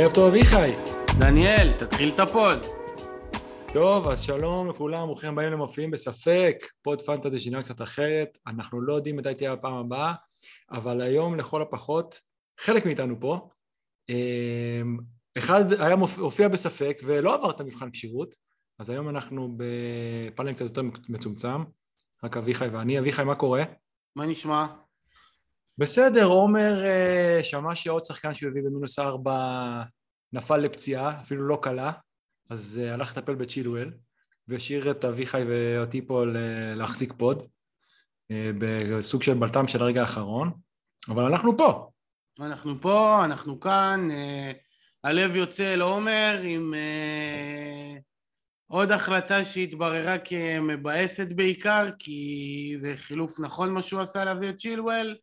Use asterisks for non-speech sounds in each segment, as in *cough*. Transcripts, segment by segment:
ערב טוב אביחי. דניאל, תתחיל את הפוד. טוב, אז שלום לכולם, ברוכים הבאים למופיעים בספק, פוד פנטזי שינה קצת אחרת, אנחנו לא יודעים מתי תהיה הפעם הבאה, אבל היום לכל הפחות, חלק מאיתנו פה, אמ, אחד היה מופיע בספק ולא עבר את המבחן כשירות, אז היום אנחנו בפאנל קצת יותר מצומצם, רק אביחי ואני. אביחי, מה קורה? מה נשמע? בסדר, עומר אה, שמע שעוד שחקן שהוא הביא במינוס ארבע נפל לפציעה, אפילו לא קלה, אז uh, הלך לטפל בצ'ילואל, והשאיר את אביחי ואותי פה להחזיק פוד, uh, בסוג של בלטם של הרגע האחרון, אבל אנחנו פה. אנחנו פה, אנחנו כאן, uh, הלב יוצא אל עומר עם עוד החלטה שהתבררה כמבאסת בעיקר, כי זה חילוף נכון מה שהוא עשה להביא את צ'ילואל.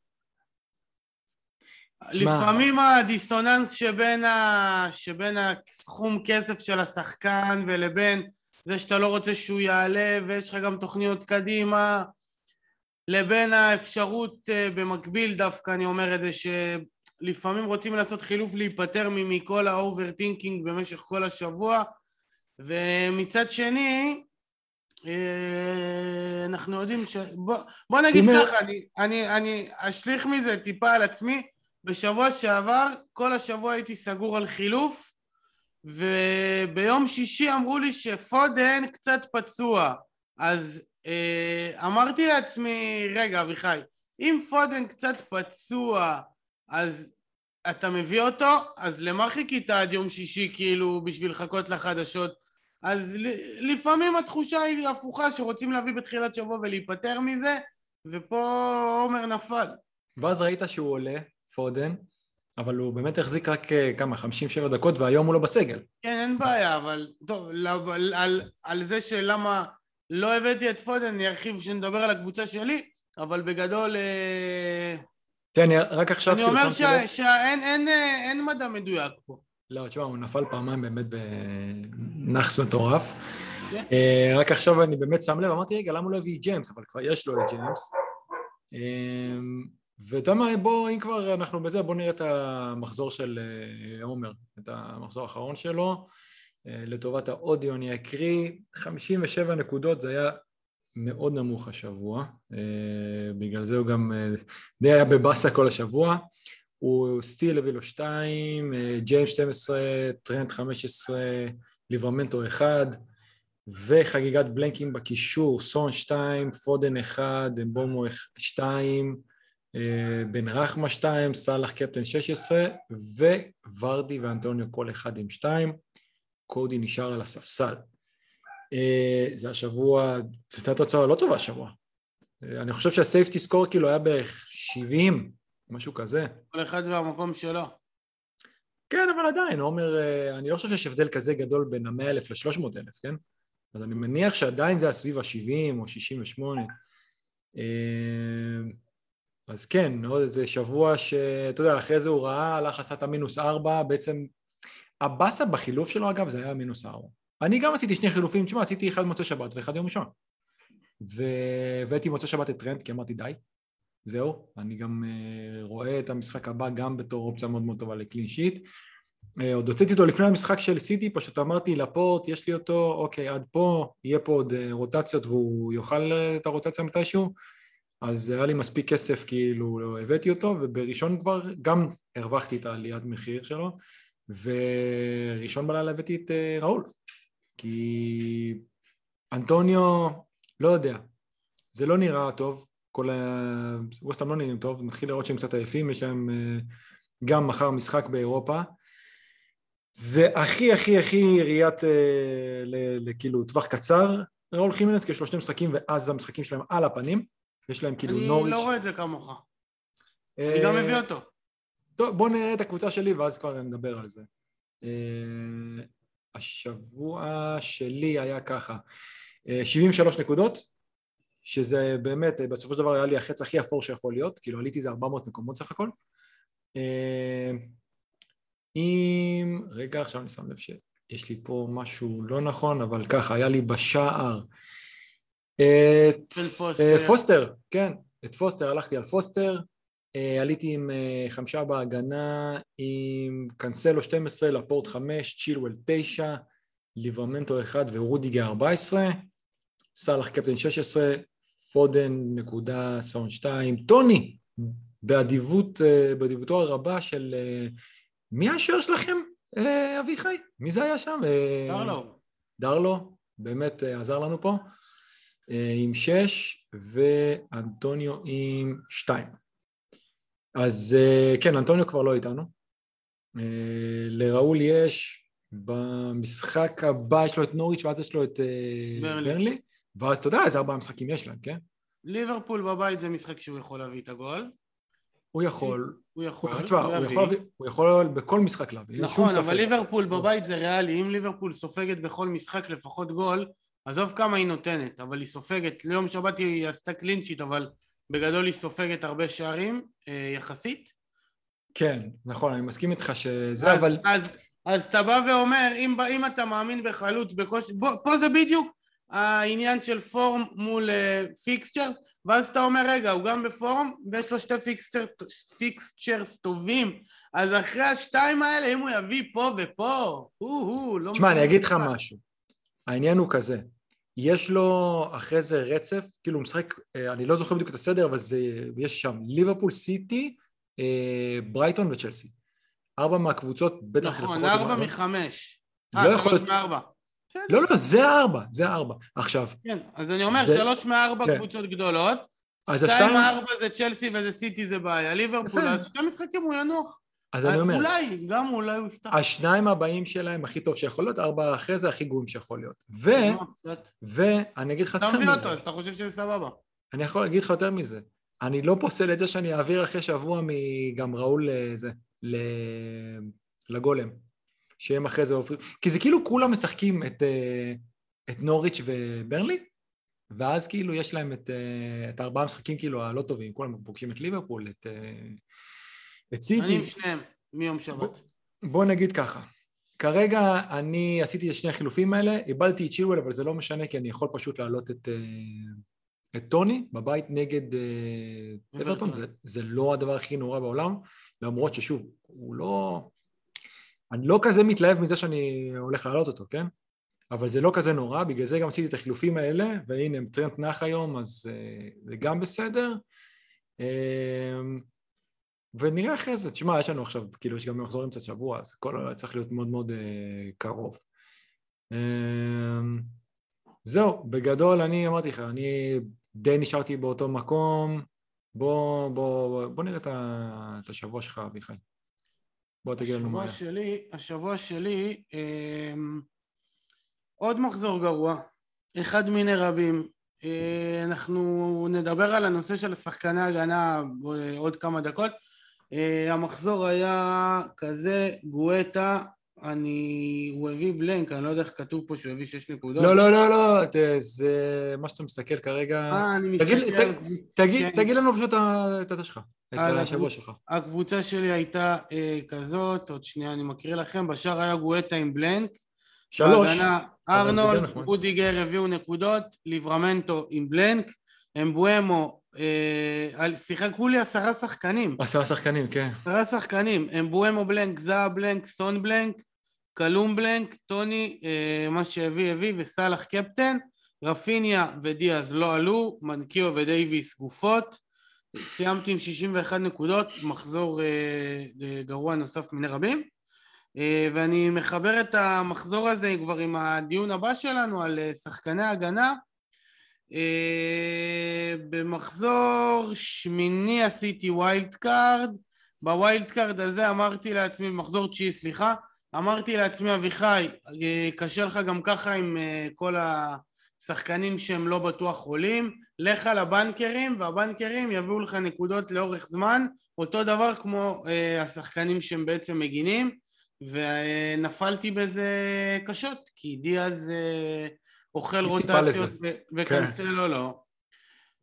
לפעמים הדיסוננס שבין, ה... שבין הסכום כסף של השחקן ולבין זה שאתה לא רוצה שהוא יעלה ויש לך גם תוכניות קדימה לבין האפשרות אה, במקביל דווקא אני אומר את זה שלפעמים רוצים לעשות חילוף להיפטר מכל ה overthinking במשך כל השבוע ומצד שני אה, אנחנו יודעים ש... בוא, בוא נגיד ככה, אני, אני, אני אשליך מזה טיפה על עצמי בשבוע שעבר, כל השבוע הייתי סגור על חילוף, וביום שישי אמרו לי שפודן קצת פצוע. אז אה, אמרתי לעצמי, רגע אביחי, אם פודן קצת פצוע, אז אתה מביא אותו, אז למה חיכית עד יום שישי כאילו בשביל לחכות לחדשות? אז לפעמים התחושה היא הפוכה שרוצים להביא בתחילת שבוע ולהיפטר מזה, ופה עומר נפל. ואז ראית שהוא עולה, פודן, אבל הוא באמת החזיק רק אה, כמה, 57 דקות, והיום הוא לא בסגל. כן, אין בעיה, אבל טוב, על, על, על זה שלמה לא הבאתי את פודן, אני ארחיב כשנדבר על הקבוצה שלי, אבל בגדול... אה, תן, רק עכשיו... אני אומר שאין אין, אה, אין מדע מדויק פה. לא, תשמע, הוא נפל פעמיים באמת בנאחס מטורף. כן. רק עכשיו אני באמת שם לב, אמרתי, רגע, למה הוא לא הביא ג'יימס? אבל כבר יש לו את ג'יימס. ואתה מה, בוא, אם כבר אנחנו בזה, בוא נראה את המחזור של אה, עומר, את המחזור האחרון שלו. אה, לטובת האודיו אני אקריא, 57 נקודות, זה היה מאוד נמוך השבוע, אה, בגלל זה הוא גם די היה בבאסה כל השבוע. הוא סטיל הביא לו 2, ג'יימס 12, טרנד 15, ליברמנטו 1, וחגיגת blankים בקישור, סון 2, פודן 1, אמבואמו 2, אה, בן רחמה 2, סאלח קפטן 16 וורדי ואנטוניו כל אחד עם 2, קודי נשאר על הספסל. אה, זה השבוע, זו הייתה תוצאה לא טובה השבוע. אה, אני חושב שהסייפטי סקור כאילו היה בערך 70, משהו כזה. כל אחד והמקום שלו. כן, אבל עדיין, עומר, אני לא חושב שיש הבדל כזה גדול בין ה-100 אלף ל-300 אלף, כן? אז אני מניח שעדיין זה היה סביב ה-70 או 68. אז כן, זה שבוע שאתה יודע, אחרי זה הוא ראה, הלך עשה את המינוס ארבע, בעצם הבאסה בחילוף שלו אגב זה היה מינוס ארבע. אני גם עשיתי שני חילופים, תשמע, עשיתי אחד מוצא שבת ואחד יום ראשון. והבאתי מוצא שבת את טרנד, כי אמרתי די, זהו, אני גם uh, רואה את המשחק הבא גם בתור אופציה מאוד מאוד טובה ל clean sheet. Uh, עוד הוצאתי אותו לפני המשחק של סיטי, פשוט אמרתי לפורט, יש לי אותו, אוקיי, עד פה, יהיה פה עוד uh, רוטציות והוא יאכל את הרוטציה מתישהו. אז היה לי מספיק כסף כאילו, לא הבאתי אותו, ובראשון כבר גם הרווחתי את העליית מחיר שלו, וראשון בלילה הבאתי את uh, ראול, כי אנטוניו, לא יודע, זה לא נראה טוב, כל ה... ווסטהאם לא נראים טוב, מתחיל לראות שהם קצת עייפים, יש להם uh, גם מחר משחק באירופה. זה הכי הכי הכי ראיית uh, כאילו טווח קצר, ראול חימנס, כי משחקים ואז המשחקים שלהם על הפנים. יש להם כאילו אני נוריץ'. אני לא רואה את זה כמוך. אני גם מביא אותו. טוב, בוא נראה את הקבוצה שלי ואז כבר נדבר על זה. אה, השבוע שלי היה ככה, 73 אה, נקודות, שזה באמת, אה, בסופו של דבר היה לי החץ הכי אפור שיכול להיות, כאילו עליתי איזה 400 מקומות סך הכל. אם, רגע, עכשיו אני שם לב שיש לי פה משהו לא נכון, אבל ככה, היה לי בשער את פוסטר. פוסטר, כן, את פוסטר, הלכתי על פוסטר, אה, עליתי עם אה, חמישה בהגנה, עם קנסלו 12, לפורט 5, צ'ילואל 9, ליברמנטו 1 ורודיגר 14, סאלח קפטן 16, פודן נקודה סון 2, טוני באדיבות, באדיבותו הרבה של מי השוער שלכם אביחי? מי זה היה שם? דרלו. דרלו, באמת עזר לנו פה. עם שש ואנטוניו עם שתיים. אז כן, אנטוניו כבר לא איתנו. לראול יש במשחק הבא, יש לו את נוריץ' ואז יש לו את ברלי. ברלי. ואז אתה יודע איזה ארבעה משחקים יש להם, כן? ליברפול בבית זה משחק שהוא יכול להביא את הגול. הוא יכול. הוא יכול. הוא יכול, הוא יכול בכל משחק להביא. נכון, אבל ליברפול בבית זה ריאלי. אם ליברפול סופגת בכל משחק לפחות גול, עזוב כמה היא נותנת, אבל היא סופגת. ליום שבת היא עשתה clean sheet, אבל בגדול היא סופגת הרבה שערים, אה, יחסית. כן, נכון, אני מסכים איתך שזה, אז, אבל... אז, אז אתה בא ואומר, אם, אם אתה מאמין בחלוץ בקושי... פה זה בדיוק העניין של form מול fixtures, אה, ואז אתה אומר, רגע, הוא גם ב form, ויש לו שתי fixtures טובים, אז אחרי השתיים האלה, אם הוא יביא פה ופה, הוא-הוא, לא... תשמע, אני אגיד לך משהו. העניין הוא כזה, יש לו אחרי זה רצף, כאילו הוא משחק, אה, אני לא זוכר בדיוק את הסדר, אבל זה, יש שם ליברפול, סיטי, אה, ברייטון וצ'לסי. ארבע מהקבוצות, בטח נכון, ארבע מחמש. לא אה, יכול להיות... מארבע. לא, לא, זה הארבע, זה הארבע. עכשיו... כן, אז אני אומר. שלוש מארבע כן. קבוצות גדולות, שתיים מארבע זה צ'לסי וזה סיטי זה בעיה, ליברפול, אז שתי משחקים הוא ינוח. אז אני אומר... אולי, גם אולי הוא יפתח. השניים הבאים שלהם הכי טוב שיכול להיות, ארבע אחרי זה הכי גרועים שיכול להיות. ו... ואני אגיד לך יותר מזה. אתה מביא אותו, אז אתה חושב שזה סבבה. אני יכול להגיד לך יותר מזה. אני לא פוסל את זה שאני אעביר אחרי שבוע מגם ראול לזה, לגולם. שהם אחרי זה עוברים... כי זה כאילו כולם משחקים את, אה, את נוריץ' וברלי, ואז כאילו יש להם את, אה, את ארבעה משחקים כאילו הלא טובים, כולם פוגשים את ליברפול, את... אה, את סיטי. אני עם שניהם, מיום שבת. בוא, בוא נגיד ככה, כרגע אני עשיתי את שני החילופים האלה, איבדתי את צ'ילואל, אבל זה לא משנה, כי אני יכול פשוט להעלות את, אה, את טוני בבית נגד אה, אברטון, זה, זה לא הדבר הכי נורא בעולם, למרות ששוב, הוא לא... אני לא כזה מתלהב מזה שאני הולך להעלות אותו, כן? אבל זה לא כזה נורא, בגלל זה גם עשיתי את החילופים האלה, והנה, טרנט נח היום, אז uh, זה גם בסדר. ונראה אחרי זה, תשמע, יש לנו עכשיו, כאילו, יש גם מחזור אמצע שבוע, אז כל צריך להיות מאוד מאוד uh, קרוב. Uh, זהו, בגדול אני אמרתי לך, אני די נשארתי באותו מקום, בוא, בוא, בוא נראה את השבוע שלך, אביחי. בוא תגיד לנו מה היה. שלי, השבוע שלי, אה, עוד מחזור גרוע, אחד מיני רבים. אה, אנחנו נדבר על הנושא של שחקני הגנה עוד כמה דקות. Uh, המחזור היה כזה, גואטה, אני... הוא הביא בלנק, אני לא יודע איך כתוב פה שהוא הביא שש נקודות. לא, לא, לא, לא, זה מה שאתה מסתכל כרגע. אה, אני מסתכל... תגיד, תגיד, תגיד, כן. תגיד לנו פשוט את זה שלך, את השבוע שלך. הקבוצה שלי הייתה אה, כזאת, עוד שנייה אני מקריא לכם, בשאר היה גואטה עם בלנק. שלוש. ארנולד, רודיגר הביאו נקודות, ליברמנטו עם בלנק, אמבואמו אה, שיחקו לי עשרה שחקנים. עשרה שחקנים, כן. עשרה שחקנים, אמבואמו בלנק, זאה בלנק, סון בלנק, קלום בלנק, טוני, אה, מה שהביא הביא, וסאלח קפטן, רפיניה ודיאז לא עלו, מנקיו ודייוויס גופות, סיימתי עם 61 נקודות, מחזור אה, גרוע נוסף מיני רבים, ואני מחבר את המחזור הזה כבר עם הדיון הבא שלנו על שחקני הגנה, במחזור שמיני עשיתי wild card, ב wild card הזה אמרתי לעצמי, במחזור תשיעי סליחה, אמרתי לעצמי אביחי, uh, קשה לך גם ככה עם uh, כל השחקנים שהם לא בטוח עולים, לך לבנקרים והבנקרים יביאו לך נקודות לאורך זמן, אותו דבר כמו השחקנים שהם בעצם מגינים ונפלתי בזה קשות כי דיאז אוכל רוטציות וקנסלו כן. לא.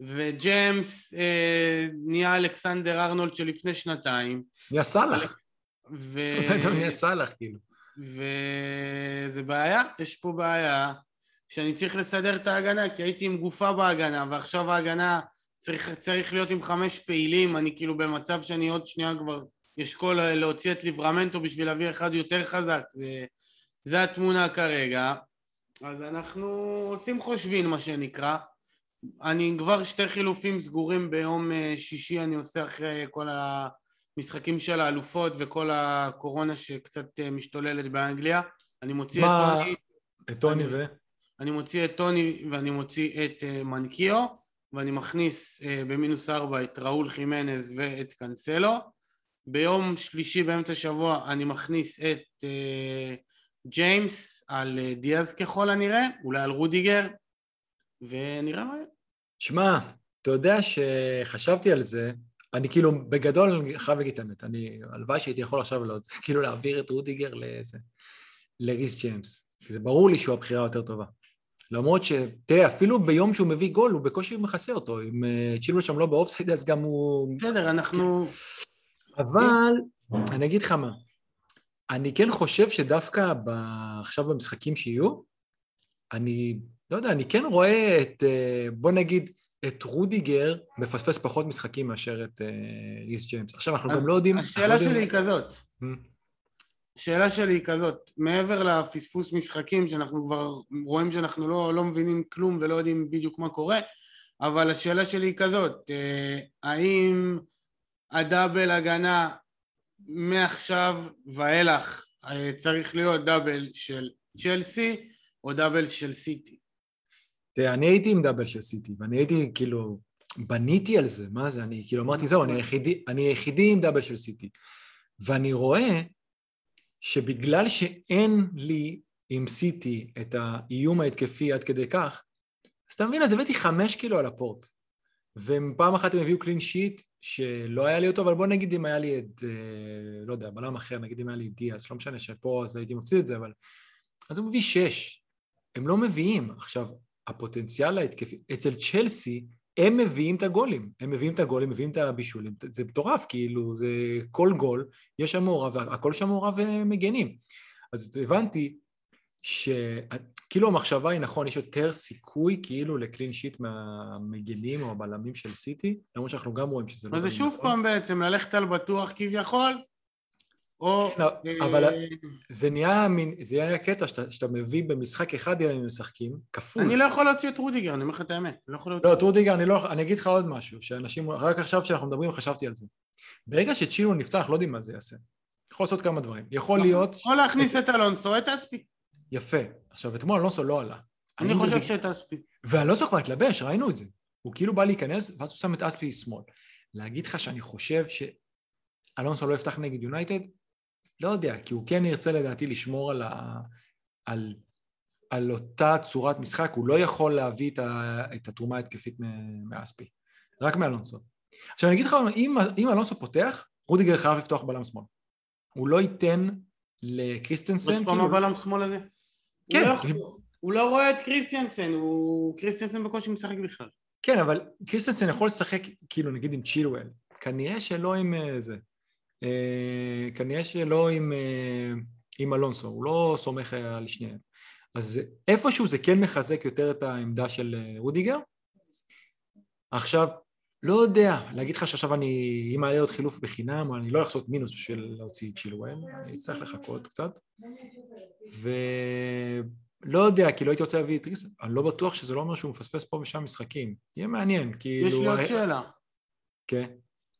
וג'יימס אה, נהיה אלכסנדר ארנולד שלפני שנתיים. נהיה סאלח. ו... *laughs* נהיה סאלח כאילו. וזה בעיה, יש פה בעיה שאני צריך לסדר את ההגנה כי הייתי עם גופה בהגנה ועכשיו ההגנה צריך, צריך להיות עם חמש פעילים, אני כאילו במצב שאני עוד שנייה כבר אשקול להוציא את ליברמנטו בשביל להביא אחד יותר חזק, זה, זה התמונה כרגע. אז אנחנו עושים חושבין מה שנקרא. אני כבר שתי חילופים סגורים ביום אה, שישי אני עושה אחרי כל המשחקים של האלופות וכל הקורונה שקצת אה, משתוללת באנגליה. אני מוציא מה... את טוני... את טוני ו... אני מוציא את טוני ואני מוציא את uh, מנקיו ואני מכניס במינוס ארבע את ראול חימנז ואת קנסלו. ביום שלישי באמצע השבוע אני מכניס את ג'יימס על uh, דיאז ככל הנראה, אולי על רודיגר, ונראה מה יהיה. שמע, אתה יודע שחשבתי על זה, אני כאילו, בגדול אני חייב להגיד את האמת, אני, הלוואי שהייתי יכול עכשיו לא, *laughs* כאילו להעביר את רודיגר לאיזה, לריס ג'יימס, כי זה ברור לי שהוא הבחירה היותר טובה. למרות ש... תראה, אפילו ביום שהוא מביא גול, הוא בקושי מכסה אותו. אם אה, צ'ילו שם לא באופסייד, אז גם הוא... בסדר, אנחנו... אבל, אני אגיד לך מה, אני כן חושב שדווקא ב... עכשיו במשחקים שיהיו, אני, לא יודע, אני כן רואה את, uh, בוא נגיד, את רודיגר מפספס פחות משחקים מאשר את uh, ריס ג'יימס. עכשיו, אנחנו גם לא יודעים... השאלה לא שלי היא כזאת. השאלה שלי היא כזאת, מעבר לפספוס משחקים שאנחנו כבר רואים שאנחנו לא, לא מבינים כלום ולא יודעים בדיוק מה קורה, אבל השאלה שלי היא כזאת, אה, האם הדאבל הגנה מעכשיו ואילך אה, צריך להיות דאבל של צ'לסי או דאבל של סיטי? תראה, אני הייתי עם דאבל של סיטי, ואני הייתי כאילו, בניתי על זה, מה זה, אני כאילו אמרתי, זהו, אני היחידי, אני היחידי עם דאבל של סיטי. ואני רואה שבגלל שאין לי עם סיטי את האיום ההתקפי עד כדי כך, אז אתה מבין, אז הבאתי חמש קילו על הפורט. ופעם אחת הם הביאו קלין שיט שלא היה לי אותו, אבל בוא נגיד אם היה לי את, אה, לא יודע, בלם אחר, נגיד אם היה לי את דיאס, לא משנה שפה אז הייתי מפסיד את זה, אבל... אז הוא מביא שש. הם לא מביאים. עכשיו, הפוטנציאל ההתקפי, אצל צ'לסי, הם מביאים את הגולים, הם מביאים את הגולים, מביאים את הבישולים, זה מטורף, כאילו, זה כל גול, יש שם מעורב, הכל שם מעורב ומגנים. אז הבנתי שכאילו המחשבה היא נכון, יש יותר סיכוי כאילו לקלין שיט מהמגנים או הבלמים של סיטי, למרות שאנחנו גם רואים שזה לא... אז זה שוב נכון. פעם בעצם ללכת על בטוח כביכול, או... כן, אבל אה, זה נהיה מין, זה נהיה קטע שאתה, שאתה מביא במשחק אחד אם משחקים, כפול. אני לא יכול להוציא את רודיגר, אני אומר לך את האמת. לא, יכול להוציא... לא, את רודיגר אני לא... אני אגיד לך עוד משהו, שאנשים... רק עכשיו כשאנחנו מדברים חשבתי על זה. ברגע שצ'ילו נפצע, אנחנו לא יודעים מה זה יעשה. יכול לעשות כמה דברים. יכול נכון. להיות... או להכניס את אלונסו, את אספי. יפה. עכשיו, אתמול אלונסו לא עלה. אני חושב שאת אספי. ואלונסו כבר התלבש, ראינו את זה. הוא כאילו בא להיכנס, ואז הוא שם את אספי שמאל. להגיד לך שאני חושב שאלונסו לא יפתח נגד יונייטד? לא יודע, כי הוא כן ירצה לדעתי לשמור על, ה... על... על אותה צורת משחק, הוא לא יכול להביא את, ה... את התרומה ההתקפית מאספי, רק מאלונסו. עכשיו אני אגיד לך, אם, אם אלונסו פותח, רודיגר חייב לפתוח בלם שמאל. הוא לא ייתן לקריסטנסן... כאילו... הבלם שמאל הזה? כן. הוא לא, הוא לא רואה את קריסטיאנסן, הוא... קריסטיאנסן בקושי משחק בכלל. כן, אבל קריסטיאנסן יכול לשחק כאילו נגיד עם צ'ילואל. כנראה שלא עם אה, זה. אה, כנראה שלא עם, אה, עם אלונסו, הוא לא סומך על שניהם. אז איפשהו זה כן מחזק יותר את העמדה של רודיגר. עכשיו, לא יודע, להגיד לך שעכשיו אני, אם היה לי עוד חילוף בחינם, אני לא לעשות מינוס בשביל להוציא את צ'ילואל, אני אצטרך לחכות קצת. ולא יודע, כי לא הייתי רוצה להביא את ריס, אני לא בטוח שזה לא אומר שהוא מפספס פה ושם משחקים. יהיה מעניין, כאילו... יש לי עוד שאלה. כן.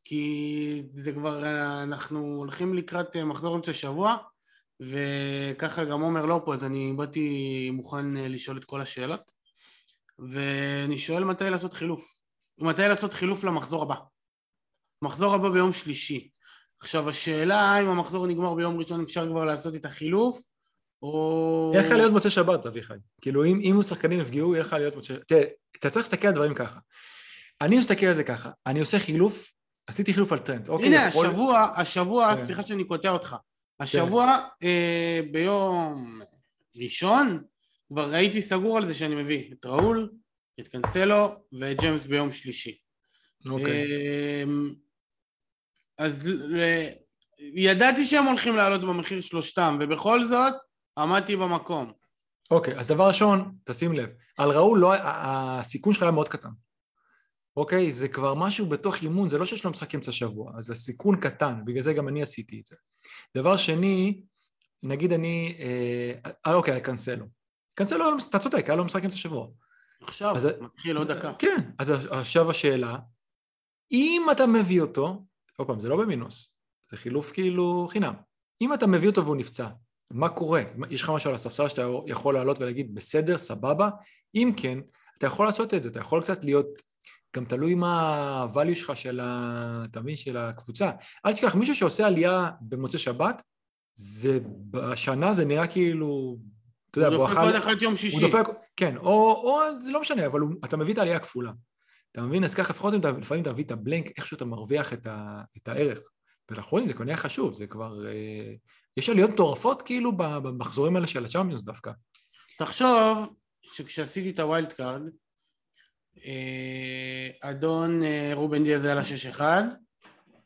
כי זה כבר, אנחנו הולכים לקראת אה, מחזור אמצע שבוע, וככה גם עומר לא פה, אז אני באתי מוכן אה, לשאול את כל השאלות, ואני שואל מתי לעשות חילוף. מתי לעשות חילוף למחזור הבא. מחזור הבא ביום שלישי. עכשיו השאלה האם המחזור נגמר ביום ראשון אפשר כבר לעשות את החילוף, או... יהיה לך להיות מוצא שבת, אביחי. כאילו, אם, אם שחקנים יפגעו, יהיה לך להיות מוצא... תראה, אתה צריך להסתכל על דברים ככה. אני מסתכל על זה ככה, אני עושה חילוף עשיתי חילוף על טרנד. אוקיי, הנה, יכול... השבוע, השבוע, כן. סליחה שאני קוטע אותך. השבוע, כן. אה, ביום ראשון, כבר הייתי סגור על זה שאני מביא את ראול, את קנסלו ואת ג'יימס ביום שלישי. אוקיי. אה, אז ידעתי שהם הולכים לעלות במחיר שלושתם, ובכל זאת, עמדתי במקום. אוקיי, אז דבר ראשון, תשים לב, על ראול לא, הסיכון שלך היה מאוד קטן. אוקיי? זה כבר משהו בתוך אימון, זה לא שיש לו משחק אמצע שבוע, אז הסיכון קטן, בגלל זה גם אני עשיתי את זה. דבר שני, נגיד אני, אה, אה אוקיי, קנסלו. קנסלו, אתה צודק, היה לו משחק אמצע שבוע. עכשיו, אז, מתחיל עוד דקה. כן, אז עכשיו השאלה, אם אתה מביא אותו, עוד פעם, זה לא במינוס, זה חילוף כאילו חינם. אם אתה מביא אותו והוא נפצע, מה קורה? יש לך משהו על הספסל שאתה יכול לעלות ולהגיד, בסדר, סבבה? אם כן, אתה יכול לעשות את זה, אתה יכול קצת להיות, גם תלוי מה ה-value שלך של ה... אתה מבין? של הקבוצה. אל תשכח, מישהו שעושה עלייה במוצאי שבת, זה בשנה זה נראה כאילו, אתה יודע, הוא דופק עוד אחד יום שישי. דופק, כן, או, או זה לא משנה, אבל הוא, אתה מביא את העלייה הכפולה. אתה מבין? אז ככה לפחות אם אתה, לפעמים אתה מביא את ה blank, איכשהו אתה מרוויח את, ה, את הערך. ואנחנו רואים, זה כבר נהיה חשוב, זה כבר... אה, יש עליות מטורפות כאילו במחזורים האלה של הצ'אמפיונס דווקא. תחשוב שכשעשיתי את ה wild card, אה, אדון אה, רובן דיאז עלה 6-1,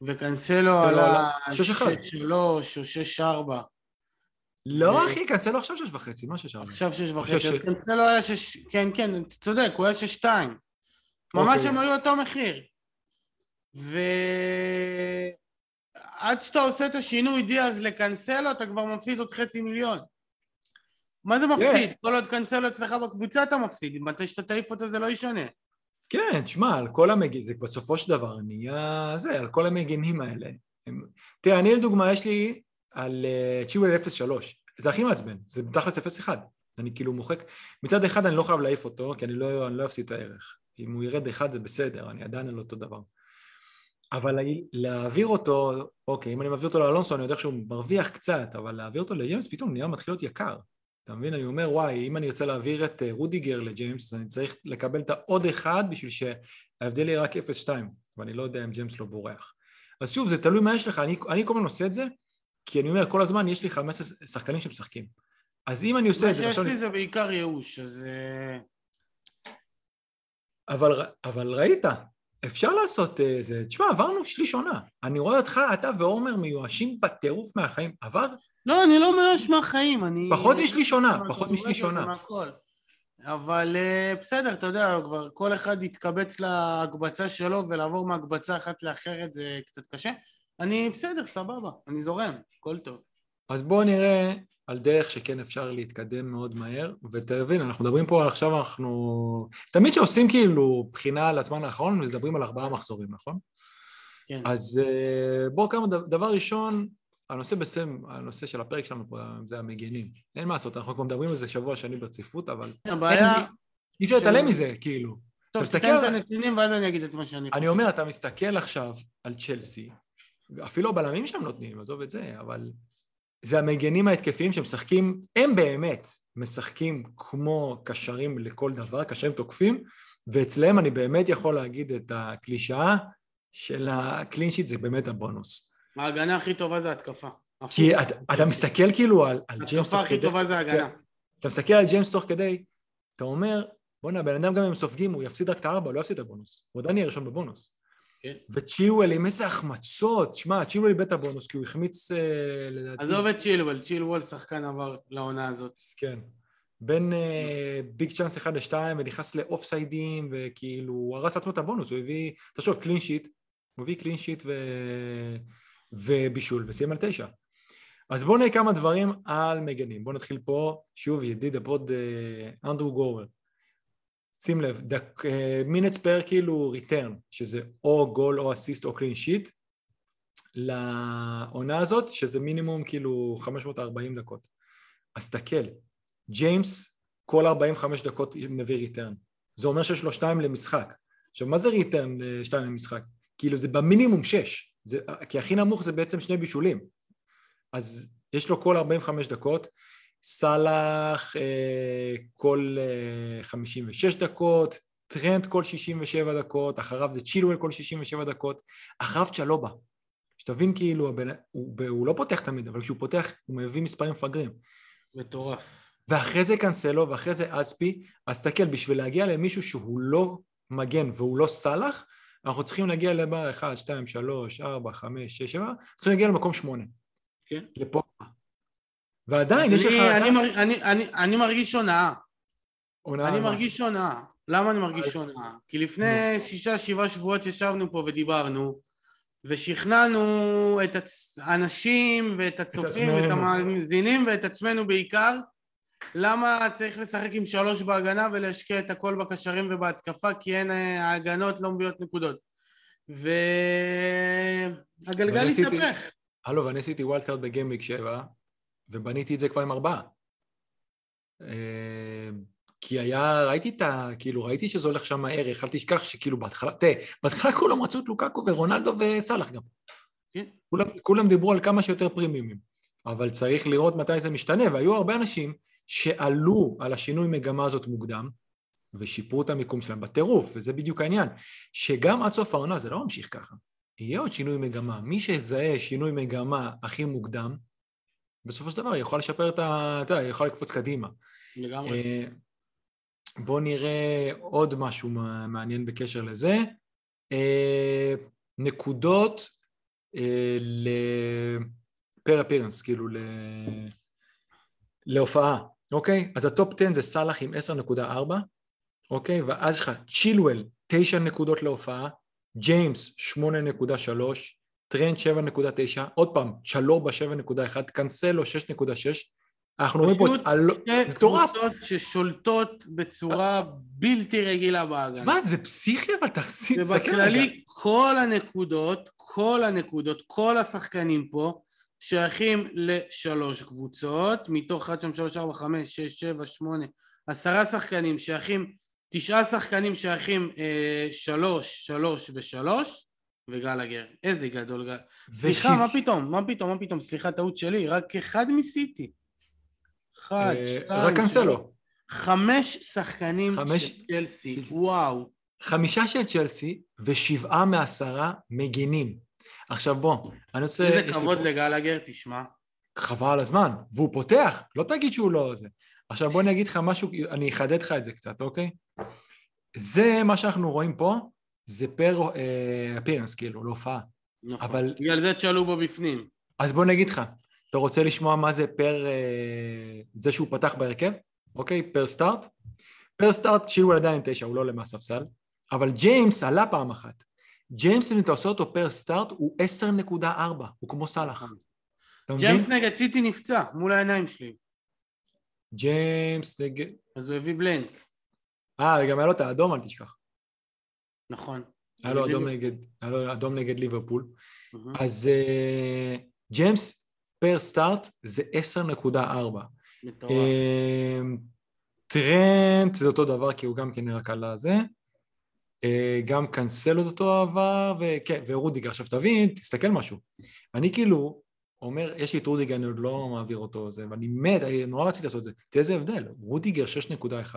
וקנסלו עלה 6-3 או 6-4. לא אחי, קנסלו עכשיו 6 וחצי, מה 6 עכשיו 6 וחצי, קנסלו היה 6, כן כן, אתה צודק, הוא היה 6-2. ממש אוקיי. הם היו אותו מחיר. ועד שאתה עושה את השינוי דיאז לקנסלו, אתה כבר מפסיד עוד חצי מיליון. מה זה מפסיד? Yeah. כל עוד קנסלו אצלך בקבוצה אתה מפסיד, מתי שאתה תעיף אותו זה לא ישנה. כן, שמע, על כל המגנים, זה בסופו של דבר נהיה זה, על כל המגנים האלה. תראה, אני לדוגמה, יש לי על צ'יוול 0-3, זה הכי מעצבן, זה בתכלס 0-1. אני כאילו מוחק, מצד אחד אני לא חייב להעיף אותו, כי אני לא, אני לא אפסיד את הערך. אם הוא ירד אחד זה בסדר, אני עדיין על אותו דבר. אבל להעביר אותו, אוקיי, אם אני מעביר אותו לאלונסו, אני יודע שהוא מרוויח קצת, אבל להעביר אותו לג'יימס פתאום נהיה מתחיל להיות יקר. אתה מבין? אני אומר, וואי, אם אני רוצה להעביר את אה, רודיגר לג'יימס, אז אני צריך לקבל את העוד אחד בשביל שההבדל יהיה רק 0-2, ואני לא יודע אם ג'יימס לא בורח. אז שוב, זה תלוי מה יש לך, אני, אני כל הזמן עושה את זה, כי אני אומר, כל הזמן יש לי 15 שחקנים שמשחקים. אז אם אני עושה את זה... מה שיש לי זה בעיקר ייאוש, אז... אה, אבל, אבל ראית, אפשר לעשות אה, זה. תשמע, עברנו שליש עונה. אני רואה אותך, אתה ועומר מיואשים בטירוף מהחיים. עבר... לא, אני לא מיואש מהחיים, אני... פחות משליש עונה, פחות משליש עונה. אבל אה, בסדר, אתה יודע, כבר כל אחד יתקבץ להקבצה שלו ולעבור מהקבצה אחת לאחרת זה קצת קשה. אני בסדר, סבבה, אני זורם, הכל טוב. אז בואו נראה על דרך שכן אפשר להתקדם מאוד מהר, ותבין, אנחנו מדברים פה עכשיו, אנחנו... תמיד כשעושים כאילו בחינה על הזמן האחרון, מדברים על ארבעה מחזורים, נכון? כן. אז אה, בואו כמה, דבר ראשון, הנושא בסם, הנושא של הפרק שלנו פה זה המגנים. אין מה לעשות, אנחנו כבר מדברים על זה שבוע שני ברציפות, אבל... הבעיה... אי אפשר להתעלם מזה, כאילו. טוב, תסתכל... את הנתונים ואז אני אגיד את מה שאני חושב. אני אומר, אתה מסתכל עכשיו על צ'לסי, אפילו הבלמים שם נותנים, עזוב את זה, אבל זה המגנים ההתקפיים שמשחקים, הם באמת משחקים כמו קשרים לכל דבר, קשרים תוקפים, ואצלם אני באמת יכול להגיד את הקלישאה של הקלין שיט זה באמת הבונוס. ההגנה הכי טובה זה התקפה. כי אתה, אתה מסתכל כאילו על, על ג'יימס תוך כדי... התקפה הכי טובה זה הגנה. אתה מסתכל על ג'יימס תוך כדי, אתה אומר, בואנה, בן אדם גם אם סופגים, הוא יפסיד רק את הארבע, לא יפסיד את הבונוס. הוא עדיין יהיה ראשון בבונוס. כן. וצ'ילואל עם איזה החמצות, שמע, צ'ילואל איבד את הבונוס כי הוא החמיץ אה, לדעתי... עזוב את צ'ילואל, צ'ילואל שחקן עבר לעונה הזאת. כן. בין אה, big chance 1 ל-2 ונכנס לאופסיידים וכאילו הוא הרס לעצמו את הבונוס, הוא הביא, תחשוב, clean sheet, הוא הביא clean sheet ו... ובישול וסיים על תשע. אז בואו נראה כמה דברים על מגנים. בואו נתחיל פה, שוב ידיד ה pod אה, אנדרו גובר. שים לב, minutes per כאילו return, שזה או גול או אסיסט או clean sheet, לעונה הזאת, שזה מינימום כאילו 540 דקות. אז תקל, ג'יימס כל 45 דקות מביא return. זה אומר שיש לו שתיים למשחק. עכשיו, מה זה return אה, שתיים למשחק? כאילו זה במינימום שש, זה, כי הכי נמוך זה בעצם שני בישולים. אז יש לו כל 45 דקות, סאלח אה, כל אה, 56 דקות, טרנד כל 67 דקות, אחריו זה צ'ילואל כל 67 דקות, אחריו צ'לובה. שתבין כאילו, הבן, הוא, הוא לא פותח תמיד, אבל כשהוא פותח הוא מביא מספרים מפגרים. מטורף. ואחרי זה קנסלו ואחרי זה אספי, אז תסתכל, בשביל להגיע למישהו שהוא לא מגן והוא לא סאלח, אנחנו צריכים להגיע לבר 1, 2, 3, 4, 5, 6, 7, צריכים להגיע למקום 8. כן. לפה. ועדיין יש לך... אני, אני, אני, אני מרגיש הונאה. הונאה. אני מרגיש הונאה. למה אני מרגיש שונה? כי לפני שישה, שבעה שבועות ישבנו פה ודיברנו, ושכנענו את האנשים ואת הצופים ואת המאזינים ואת עצמנו בעיקר, למה צריך לשחק עם שלוש בהגנה ולהשקיע את הכל בקשרים ובהתקפה, כי אין, אה, ההגנות לא מביאות נקודות. והגלגל התהפך. הלו, ואני עשיתי wild card ב game week 7, ובניתי את זה כבר עם ארבעה. אה, כי היה, ראיתי את ה... כאילו, ראיתי שזה הולך שם מהר, אל תשכח שכאילו בהתחלה, תראה, בהתחלה כולם רצו את לוקקו ורונלדו וסאלח גם. כן. כולם, כולם דיברו על כמה שיותר פרימיומים, אבל צריך לראות מתי זה משתנה, והיו הרבה אנשים שעלו על השינוי מגמה הזאת מוקדם, ושיפרו את המיקום שלהם בטירוף, וזה בדיוק העניין, שגם עד סוף העונה זה לא ממשיך ככה. יהיה עוד שינוי מגמה. מי שיזהה שינוי מגמה הכי מוקדם, בסופו של דבר יכול לשפר את ה... אתה יודע, יכול לקפוץ קדימה. לגמרי. אה, בואו נראה עוד משהו מעניין בקשר לזה. אה, נקודות אה, per appearance, כאילו ל... להופעה, אוקיי? אז ה top 10 זה סאלח עם 10.4, אוקיי? ואז יש לך צ'ילואל 9 נקודות להופעה, ג'יימס 8.3, טרנד 7.9, עוד פעם, צ'לובה 7.1, קאנסלו 6.6, אנחנו רואים פה את... שתי קבוצות ששולטות בצורה בלתי רגילה בהגנה. מה, זה פסיכי אבל תחזיק, ובכללי, כל הנקודות, כל הנקודות, כל השחקנים פה, שייכים לשלוש קבוצות, מתוך 1, 2, 3, 4, 5, 6, 7, 8, עשרה שחקנים שייכים, תשעה שחקנים שייכים אה, שלוש, שלוש ושלוש, וגלגר. איזה גדול גל... סליחה, מה פתאום? מה פתאום? מה פתאום? סליחה, טעות שלי, רק אחד מסיטי. אחד, אה, שתיים, רק קנסלו. חמש שחקנים של צ'לסי, וואו. חמישה של צ'לסי ושבעה מעשרה מגינים. עכשיו בוא, אני רוצה... איזה כבוד. לגלגר, תשמע. חבל על הזמן, והוא פותח, לא תגיד שהוא לא זה. עכשיו בוא אני אגיד לך משהו, אני אחדד לך את זה קצת, אוקיי? זה מה שאנחנו רואים פה, זה פר אפירנס, אה, כאילו, להופעה. נכון, אבל... בגלל זה תשאלו בו בפנים. אז בוא נגיד לך, אתה רוצה לשמוע מה זה פר... אה, זה שהוא פתח בהרכב, אוקיי? פר סטארט? פר סטארט שיעור עדיין תשע, הוא לא עולה מהספסל, אבל ג'יימס עלה פעם אחת. ג'יימס, אם אתה עושה אותו per start, הוא 10.4, הוא כמו סאלח. נכון. ג'יימס נגד סיטי נפצע מול העיניים שלי. ג'יימס נגד... אז הוא הביא blank. אה, גם היה לו את האדום, אל תשכח. נכון. היה לו אדום נגד, היה לו אדום נגד ליברפול. אז אה, ג'יימס per start זה 10.4. אה, טרנט זה אותו דבר כי הוא גם כן רק על הזה. אה, גם קנסלו זה אותו דבר, וכן, ורודיגר. עכשיו תבין, תסתכל משהו. אני כאילו אומר, יש לי את רודיגר, אני עוד לא מעביר אותו, זה, ואני מת, אני נורא רציתי לעשות את זה. תראה איזה הבדל, רודיגר 6.1,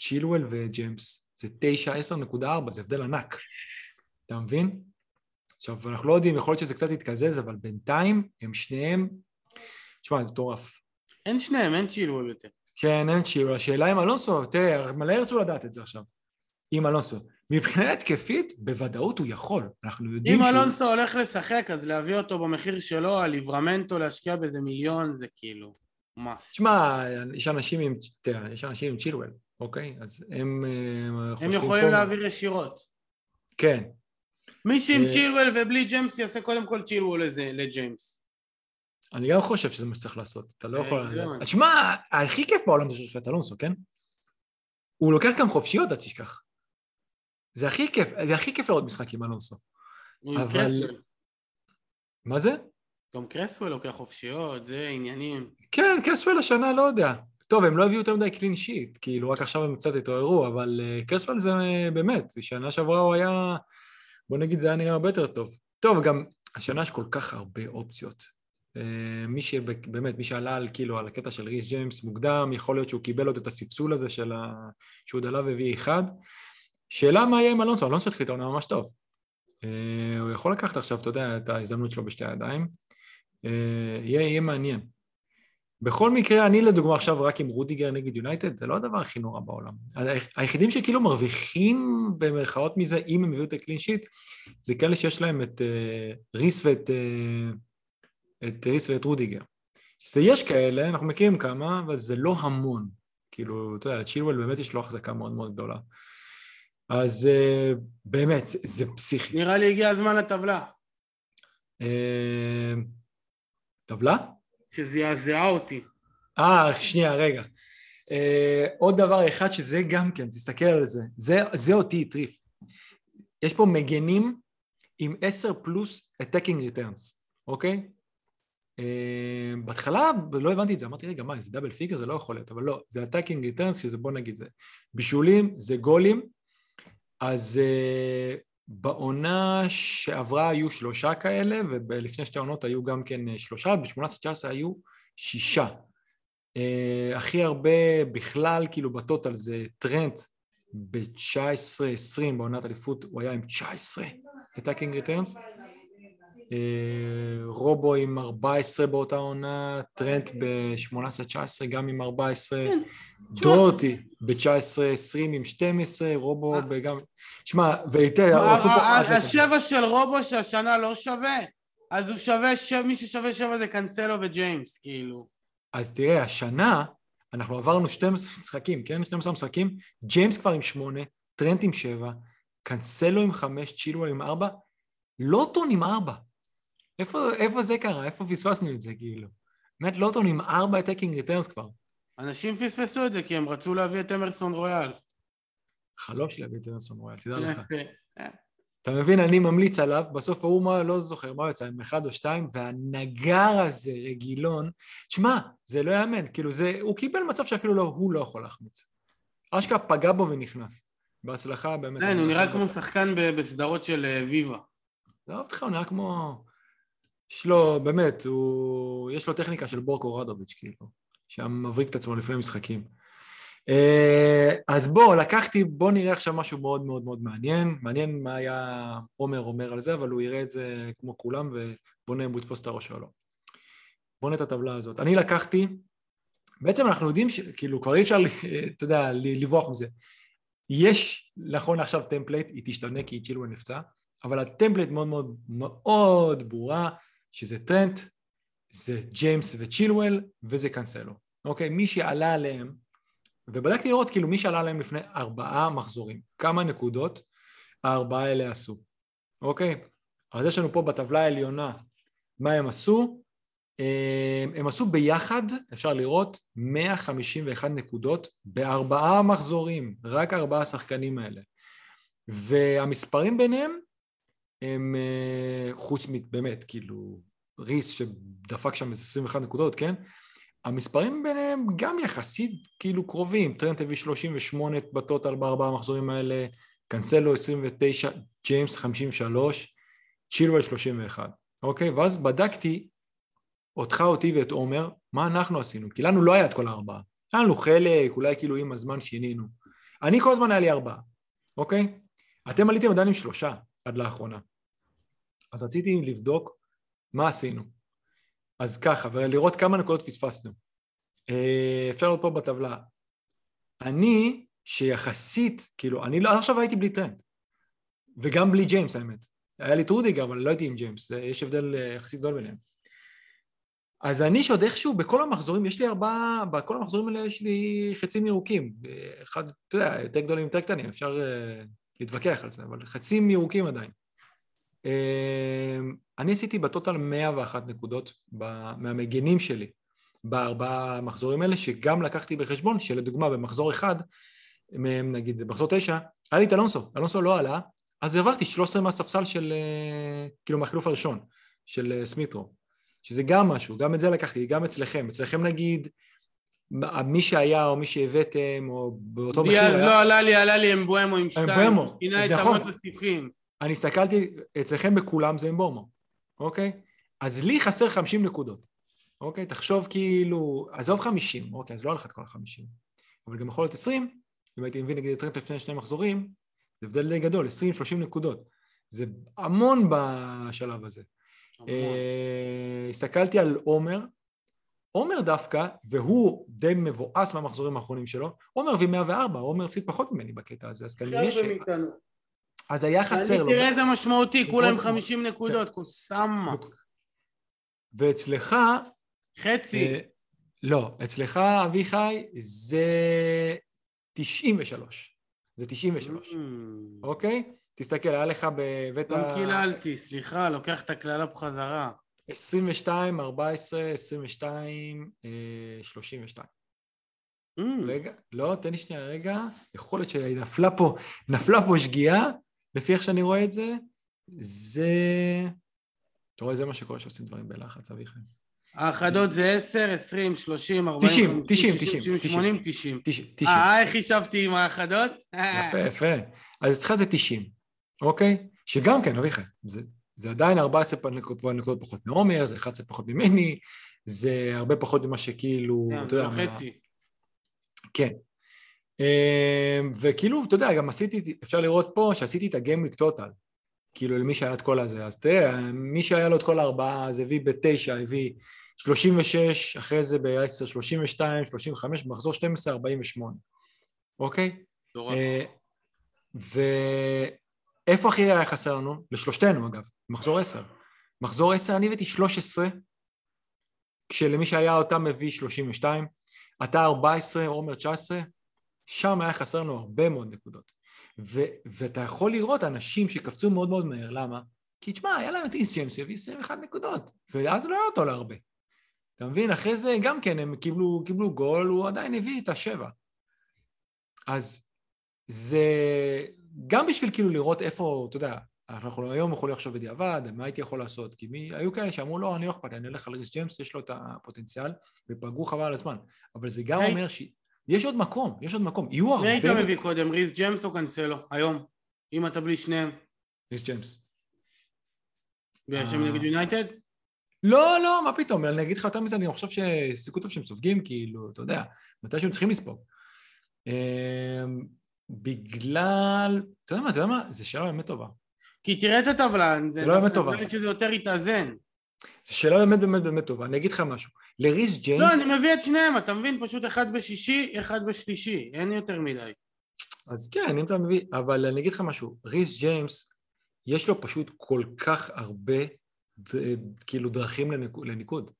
צ'ילואל וג'יימס זה 9, 10.4, זה הבדל ענק. אתה מבין? עכשיו, אנחנו לא יודעים, יכול להיות שזה קצת יתקזז, אבל בינתיים הם שניהם, תשמע, זה מטורף. אין שניהם, אין צ'ילואל יותר. כן, אין צ'ילואל. השאלה אם אלונסו, תראה, מלא ירצו לדעת את זה עכשיו. עם אלונסו. מבחינה התקפית, בוודאות הוא יכול, אנחנו יודעים אם שהוא... אם אלונסו הולך לשחק, אז להביא אותו במחיר שלו, על ליברמנטו להשקיע באיזה מיליון, זה כאילו... מס. תשמע, יש אנשים עם, תראה, יש אנשים עם צ'ילואל, אוקיי? אז הם... אה, הם יכולים פה... להעביר ישירות. כן. מי שעם אה, צ'ילואל ובלי ג'יימס יעשה קודם כל צ'ילואל לג'יימס. אני גם חושב שזה מה שצריך לעשות, אתה לא יכול... אה, תשמע, הכי כיף בעולם זה את אלונסו, כן? הוא לוקח גם חופשיות, אל תשכח. זה הכי כיף, זה הכי כיף לראות משחק עם אלונסו. אבל... מה זה? גם קרסוול לוקח חופשיות, זה עניינים. כן, קרסוול השנה לא יודע. טוב, הם לא הביאו יותר מדי קלין שיט, כאילו רק עכשיו הם קצת התעוררו, אבל uh, קרסוול זה uh, באמת, שנה שעברה הוא היה, בוא נגיד זה היה נראה הרבה יותר טוב. טוב, גם השנה יש כל כך הרבה אופציות. Uh, מי שבאמת, מי שעלה על כאילו על הקטע של ריס ג'יימס מוקדם, יכול להיות שהוא קיבל עוד את הספסול הזה של ה... שהוא דאבל והביא אחד. שאלה מה יהיה עם אלונסו, אלונסו התחיל את העונה ממש טוב. הוא יכול לקחת עכשיו, אתה יודע, את ההזדמנות שלו בשתי הידיים. יהיה, יהיה מעניין. בכל מקרה, אני לדוגמה עכשיו רק עם רודיגר נגד יונייטד, זה לא הדבר הכי נורא בעולם. היחידים שכאילו מרוויחים במרכאות מזה, אם הם הביאו את הקלין שיט, זה כאלה שיש להם את uh, ריס ואת uh, את ריס ואת רודיגר. שיש כאלה, אנחנו מכירים כמה, אבל זה לא המון. כאילו, אתה יודע, לצ'ילואל באמת יש לו החזקה מאוד מאוד גדולה. אז uh, באמת, זה, זה פסיכי. נראה לי הגיע הזמן לטבלה. Uh, טבלה? שזעזעה אותי. אה, שנייה, רגע. Uh, עוד דבר אחד שזה גם כן, תסתכל על זה, זה, זה אותי הטריף. יש פה מגנים עם 10 פלוס attacking returns, אוקיי? Uh, בהתחלה לא הבנתי את זה, אמרתי רגע מה זה דאבל פיגר זה לא יכול להיות, אבל לא, זה attacking returns שזה בוא נגיד זה בישולים, זה גולים, אז uh, בעונה שעברה היו שלושה כאלה ולפני שתי עונות היו גם כן שלושה, ב-18-19 היו שישה. Uh, הכי הרבה בכלל כאילו בטוטל זה טרנט ב-19-20 בעונת אליפות הוא היה עם 19 attacking returns אה, רובו עם 14 באותה עונה, טרנט ב-18-19 גם עם 14, כן, דורטי ב-19-20 עם 12, רובו גם... שמע, ויתר... השבע של רובו שהשנה לא שווה, אז הוא שווה, מי ששווה שבע זה קאנסלו וג'יימס, כאילו. אז תראה, השנה אנחנו עברנו 12 משחקים, כן? 12 משחקים, ג'יימס כבר עם 8, טרנט עם 7, קאנסלו עם 5, צ'ילואל עם 4, לוטון עם 4. איפה, איפה זה קרה? איפה פספסנו את זה, כאילו? באמת לוטון עם ארבע attacking returns כבר. אנשים פספסו את זה כי הם רצו להביא את אמרסון רויאל. חלום שלי להביא את אמרסון רויאל, תדע לך. אתה מבין, אני ממליץ עליו, בסוף ההוא מה, לא זוכר מה יצא, עם אחד או שתיים, והנגר הזה, רגילון, שמע, זה לא יאמן, כאילו זה, הוא קיבל מצב שאפילו לא, הוא לא יכול להחמיץ. אשכרה פגע בו ונכנס. בהצלחה באמת. כן, הוא נראה כמו שחקן בסדרות של אה, ויבה. עזוב אותך, הוא נראה כמו... יש לו, באמת, הוא... יש לו טכניקה של בורקו רדוביץ', כאילו, שמבריק את עצמו לפני משחקים. אה, אז בוא, לקחתי, בוא נראה עכשיו משהו מאוד מאוד מאוד מעניין. מעניין מה היה עומר אומר על זה, אבל הוא יראה את זה כמו כולם, ובוא נראה אם הוא יתפוס את הראש או לא. בוא נראה את הטבלה הזאת. אני לקחתי, בעצם אנחנו יודעים שכאילו כבר אי אפשר, אתה יודע, לברוח מזה. יש נכון עכשיו template, היא תשתנה כי היא כאילו נפצע, אבל ה template מאוד מאוד מאוד ברורה, שזה טרנט, זה ג'יימס וצ'ילואל וזה קאנסלו. אוקיי? מי שעלה עליהם, ובדקתי לראות כאילו מי שעלה עליהם לפני ארבעה מחזורים, כמה נקודות הארבעה האלה עשו. אוקיי? אז יש לנו פה בטבלה העליונה מה הם עשו. הם, הם עשו ביחד, אפשר לראות, 151 נקודות בארבעה מחזורים, רק ארבעה השחקנים האלה. והמספרים ביניהם הם אה, חוץ מבאמת, כאילו, ריס שדפק שם איזה 21 נקודות, כן? המספרים ביניהם גם יחסית כאילו קרובים, טרנט הביא 38 בטוטל בארבעה המחזורים האלה, קאנסלו 29, ג'יימס 53, צ'ילואל 31, אוקיי? ואז בדקתי אותך, אותי ואת עומר, מה אנחנו עשינו, כי לנו לא היה את כל הארבעה. היה לנו חלק, אולי כאילו עם הזמן שינינו. אני כל הזמן היה לי ארבעה, אוקיי? אתם עליתם עדיין עם שלושה עד לאחרונה. אז רציתי לבדוק מה עשינו. אז ככה, ולראות כמה נקודות פספסנו. אה, אפשר לראות פה בטבלה. אני, שיחסית, כאילו, אני לא, עכשיו הייתי בלי טרנד. וגם בלי ג'יימס האמת. היה לי את רודיגר, אבל לא הייתי עם ג'יימס, יש הבדל אה, יחסית גדול ביניהם. אז אני שעוד איכשהו בכל המחזורים, יש לי ארבעה, בכל המחזורים האלה יש לי חצים ירוקים. אחד, אתה יודע, יותר גדולים, יותר קטנים, אפשר uh, להתווכח על זה, אבל חצים ירוקים עדיין. אמ, אני עשיתי בטוטל 101 נקודות מהמגנים שלי בארבעה מחזורים האלה, שגם לקחתי בחשבון שלדוגמה במחזור אחד, מהם נגיד במחזור תשע, היה לי את אלונסו, אלונסו לא עלה, אז העברתי 13 מהספסל של, אה, כאילו מהחילוף הראשון, של אה, סמיטרו, שזה גם משהו, גם את זה לקחתי, גם אצלכם, אצלכם נגיד מי שהיה או מי שהבאתם או באותו מחיר... דיאז לא עלה לי, עלה לי אמבואמו עם שתיים, אמבואמו, שינה את נכון. אמות הסיפים. אני הסתכלתי, אצלכם בכולם זה אמבומו, אוקיי? אז לי חסר 50 נקודות, אוקיי? תחשוב כאילו, עזוב 50, אוקיי, אז לא הלך את כל ה-50, אבל גם יכול להיות 20, אם הייתי מבין נגיד טרמפ לפני שני מחזורים, זה הבדל די גדול, 20-30 נקודות. זה המון בשלב הזה. אה, הסתכלתי על עומר, עומר דווקא, והוא די מבואס מהמחזורים האחרונים שלו, עומר הביא 104, עומר הפסיד פחות ממני בקטע הזה, אז כנראה ש... אז היה חסר לו. תראה איזה משמעותי, כולם 50 נקודות, קוסאמה. ואצלך... חצי. אה, לא, אצלך, אביחי, זה 93. זה 93, Mm. אוקיי? תסתכל, היה לך בבית גם קיללתי, סליחה, לוקח את הקללה בחזרה. 22, 14, 22, אה, 32. Mm. רגע, לא, תן לי שנייה רגע. יכול להיות שנפלה פה, נפלה פה שגיאה, לפי איך שאני רואה את זה. זה... אתה רואה, זה מה שקורה כשעושים דברים בלחץ, אביחי. האחדות זה 10, 20, 30, 40, 90, 90, 60, 90, 80, 90. 90. אה, איך חישבתי עם האחדות? יפה, יפה. אז אצלך זה 90, אוקיי? שגם כן, אביחי, זה, זה עדיין 14 נקודות פחות מעומר, זה 11 פחות ממני, זה הרבה פחות ממה שכאילו, כן, זה חצי. כן. אמ, וכאילו, אתה יודע, גם עשיתי, אפשר לראות פה שעשיתי את הגיימוויק טוטל. כאילו למי שהיה את כל הזה, אז תראה, מי שהיה לו את כל הארבעה, אז הביא בתשע, הביא 36, אחרי זה ב-10, 32, 35, במחזור 12, 48, אוקיי? מטורף. אה, ואיפה הכי היה חסר לנו? לשלושתנו אגב, מחזור 10. מחזור 10 אני הבאתי 13, כשלמי שהיה אותם מביא 32, אתה 14, עומר 19, שם היה חסר לנו הרבה מאוד נקודות. ו- ואתה יכול לראות אנשים שקפצו מאוד מאוד מהר, למה? כי תשמע, היה להם את איס ג'יימס שהביא 21 נקודות, ואז לא היה אותו להרבה. אתה מבין? אחרי זה גם כן הם קיבלו, קיבלו גול, הוא עדיין הביא את השבע. אז זה גם בשביל כאילו לראות איפה, אתה יודע, אנחנו היום יכולים לחשוב בדיעבד, מה הייתי יכול לעשות? כי מי, היו כאלה שאמרו, לא, אני לא אכפת, אני אלך על ריס ג'יימס, יש לו את הפוטנציאל, ופגעו חבל על הזמן. אבל זה גם היי. אומר שיש עוד מקום, יש עוד מקום. יהיו מי היית הרבה... מביא קודם, ריס ג'מס או קנסלו? היום. אם אתה בלי שניהם. ריס. בגלל שהם אה. נגד יונייטד? לא, לא, מה פתאום, אני אגיד לך יותר מזה, אני חושב שסיכוי טוב שהם סופגים, כאילו, אתה יודע, מתי שהם צריכים לספוג. אמ, בגלל, אתה יודע מה, אתה יודע מה, זו שאלה באמת טובה. כי תראה את הטבלה, זה לא באמת טובה. שזה יותר יתאזן. זו שאלה באמת באמת באמת טובה. אני אגיד לך משהו. לריס ג'יימס... לא, אני מביא את שניהם, אתה מבין? פשוט אחד בשישי, אחד בשלישי, אין יותר מדי. אז כן, אם אתה מביא... אבל אני אגיד לך משהו. ריס ג'יימס, יש לו פשוט כל כך הרבה, ד- כאילו, דרכים לניקוד.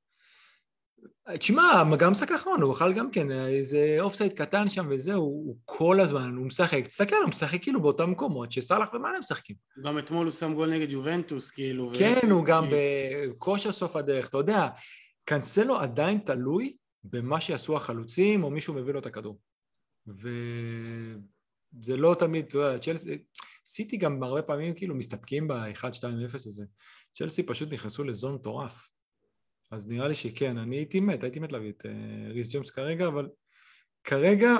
תשמע, גם משחק האחרון, הוא אכל גם כן איזה אופסייד קטן שם וזהו, הוא כל הזמן, הוא משחק, תסתכל, הוא משחק כאילו באותם מקומות שסאלח ומאנה משחקים. גם אתמול הוא שם גול נגד יובנטוס, כאילו. ו- כן, הוא גם בכושר סוף הדרך, אתה יודע, קנסלו עדיין תלוי במה שיעשו החלוצים, או מישהו מביא לו את הכדור. וזה לא תמיד, אתה יודע, צ'לסי, סיטי גם הרבה פעמים כאילו מסתפקים ב-1-2-0 הזה. צ'לסי פשוט נכנסו ל zone מטורף. אז נראה לי שכן, אני הייתי מת, הייתי מת להביא את אה, ריס ג'יימס כרגע, אבל כרגע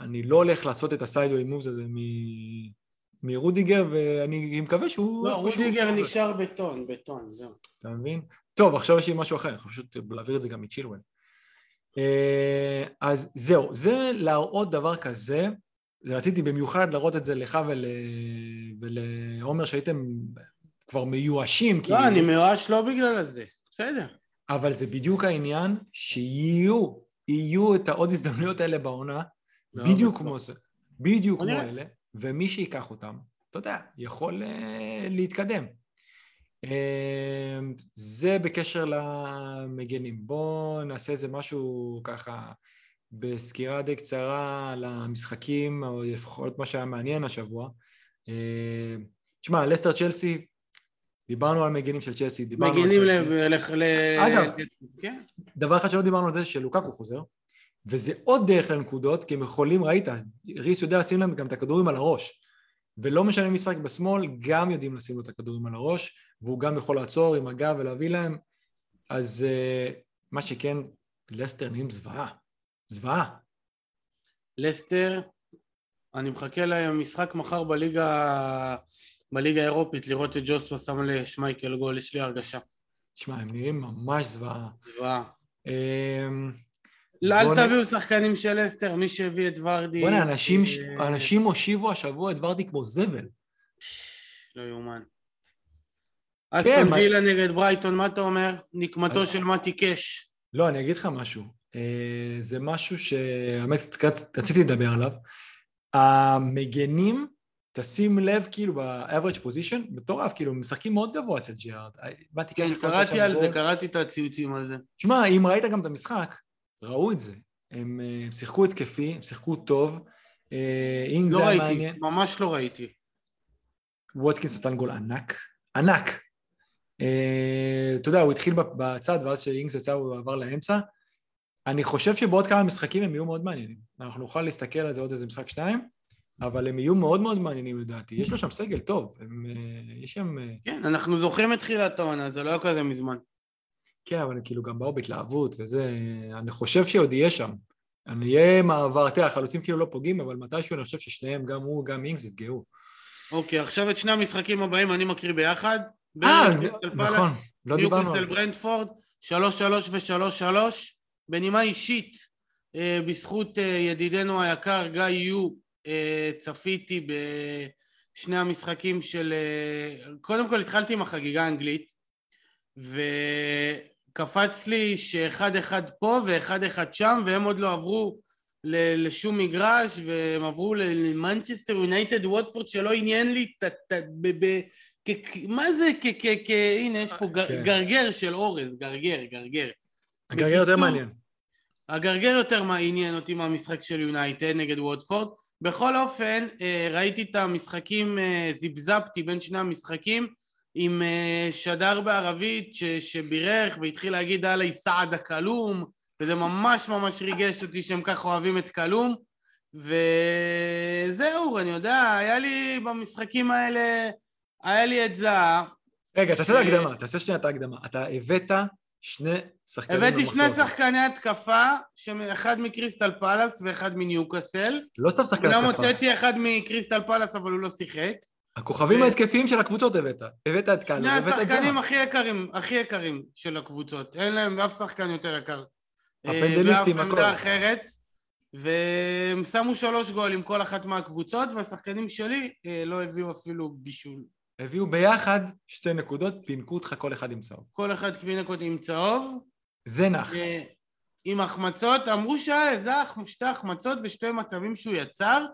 אני לא הולך לעשות את ה sideway moves הזה מ- מרודיגר, ואני מקווה שהוא... לא, רודיגר נשאר בטון, בטון, זהו. אתה מבין? טוב, עכשיו יש לי משהו אחר, יכול פשוט להעביר את זה גם מצ'ילואל. אה, אז זהו, זה להראות דבר כזה, רציתי במיוחד להראות את זה לך ול... ולעומר שהייתם כבר מיואשים, לא, אני מיואש לא בגלל זה, בסדר. אבל זה בדיוק העניין, שיהיו, יהיו את העוד הזדמנויות האלה בעונה, לא, בדיוק. כמו זה, בדיוק כמו. אלה, ומי שיקח אותם, אתה יודע, יכול אה, להתקדם. אה, זה בקשר למגנים. בואו נעשה איזה משהו ככה בסקירה די קצרה על המשחקים, או לפחות מה שהיה מעניין השבוע. אה, תשמע, לסטר צ'לסי, דיברנו על מגנים של צ'לסי, דיברנו על מגינים צ'לסי. ל... ל- ל- אגב. כן. דבר אחד שלא דיברנו על זה, שלוקקו חוזר, וזה עוד דרך לנקודות, כי הם יכולים, ראית, ריס יודע לשים להם גם את הכדורים על הראש. ולא משנה משחק בשמאל, גם יודעים לשים לו את הכדורים על הראש, והוא גם יכול לעצור עם הגב ולהביא להם. אז uh, מה שכן, לסטר נהיים זוועה. זוועה. לסטר, אני מחכה למשחק מחר בליגה בליגה האירופית לראות את ג'וסווה שם לשמייקל גול, יש לי הרגשה. תשמע, הם נראים ממש זוועה. זוועה. אמ, לא, אל תביאו שחקנים של לסטר, מי שהביא את ורדי... בוא'נה, אנשים, אה, אנשים הושיבו השבוע את ורדי כמו זבל. לא יאומן. כן, אסטון מה- וילה נגד ברייטון, מה אתה אומר? נקמתו של מתי קאש. לא, אני אגיד לך משהו. אה, זה משהו שהאמת רציתי לדבר עליו. המגנים, תשים לב, כאילו, ב-average position, מטורף, כאילו, משחקים מאוד גבוה אצל ג'יארד. באתי כן, קראתי על זה, קראתי את הציוצים על זה. שמע, אם ראית גם את המשחק, ראו את זה. הם אה, שיחקו התקפי, הם שיחקו טוב. אינג לא זה היה ראיתי, מעניין. ממש לא ראיתי. ווטקינס נתן גול ענק, ענק. אה, אתה יודע, הוא התחיל בצד, ואז כשאינגס יצא הוא עבר לאמצע. אני חושב שבעוד כמה משחקים הם יהיו מאוד מעניינים. אנחנו נוכל להסתכל על זה עוד איזה משחק שניים, אבל הם יהיו מאוד מאוד מעניינים לדעתי. יש לו שם סגל טוב, הם, אה, יש שם... אה, כן, אנחנו זוכרים את תחילת העונה, זה לא היה כזה מזמן. כן, אבל הם כאילו גם באו בהתלהבות וזה... אני חושב שעוד יהיה שם. אני אהיה מעבר, תראה, החלוצים כאילו לא פוגעים, אבל מתישהו אני חושב ששניהם, גם הוא, גם אינגס, יפגעו. אוקיי, עכשיו את שני המשחקים הבאים אני מקריא ביחד. אה, נכון, לא דיברנו על זה. ברנדפורד, 3-3 ו-3-3. בנימה אישית, אה, בזכות ידידנו היקר גיא יו, צפיתי בשני המשחקים של... אה, קודם כל התחלתי עם החגיגה האנגלית, וקפץ לי שאחד אחד פה ואחד אחד שם, והם עוד לא עברו לשום מגרש, והם עברו למנצ'סטר יונייטד ווטפורד שלא עניין לי ה... ת- ב- ב- כ- מה זה כ... כ- כ- הנה, יש פה גר- כן. גרגר של אורז, גרגר, גרגר. הגרגר יותר מעניין. הגרגר יותר מעניין אותי מהמשחק של יונייטד נגד ווטפורד. בכל אופן, אה, ראיתי את המשחקים, אה, זיפזפתי בין שני המשחקים עם אה, שדר בערבית ש- שבירך והתחיל להגיד עלי סעד הכלום, וזה ממש ממש ריגש אותי שהם ככה אוהבים את כלום. וזהו, אני יודע, היה לי במשחקים האלה, היה לי את זהה. רגע, תעשה ש- את ההקדמה, תעשה שנייה את ההקדמה. אתה הבאת שני שחקנים הבאתי שני במחזור. שחקני התקפה, אחד מקריסטל פלאס ואחד מניוקאסל. לא סתם שחקן התקפה. הוצאתי אחד מקריסטל פלאס אבל הוא לא שיחק. הכוכבים ההתקפיים של הקבוצות הבאת. הבאת את שני הבאת את השחקנים זמה. הכי יקרים, הכי יקרים של הקבוצות. אין להם אף שחקן יותר יקר. אה, הפנדליסטים, הכל. עמדה אחרת. והם שמו שלוש גולים כל אחת מהקבוצות, והשחקנים שלי אה, לא הביאו אפילו בישול. הביאו ביחד שתי נקודות, פינקו אותך כל אחד עם צהוב. כל אחד קבינקות עם צהוב, זה נאחס. אה, עם החמצות. אמרו שהיה לזה שתי החמצות ושתי מצבים שהוא יצר.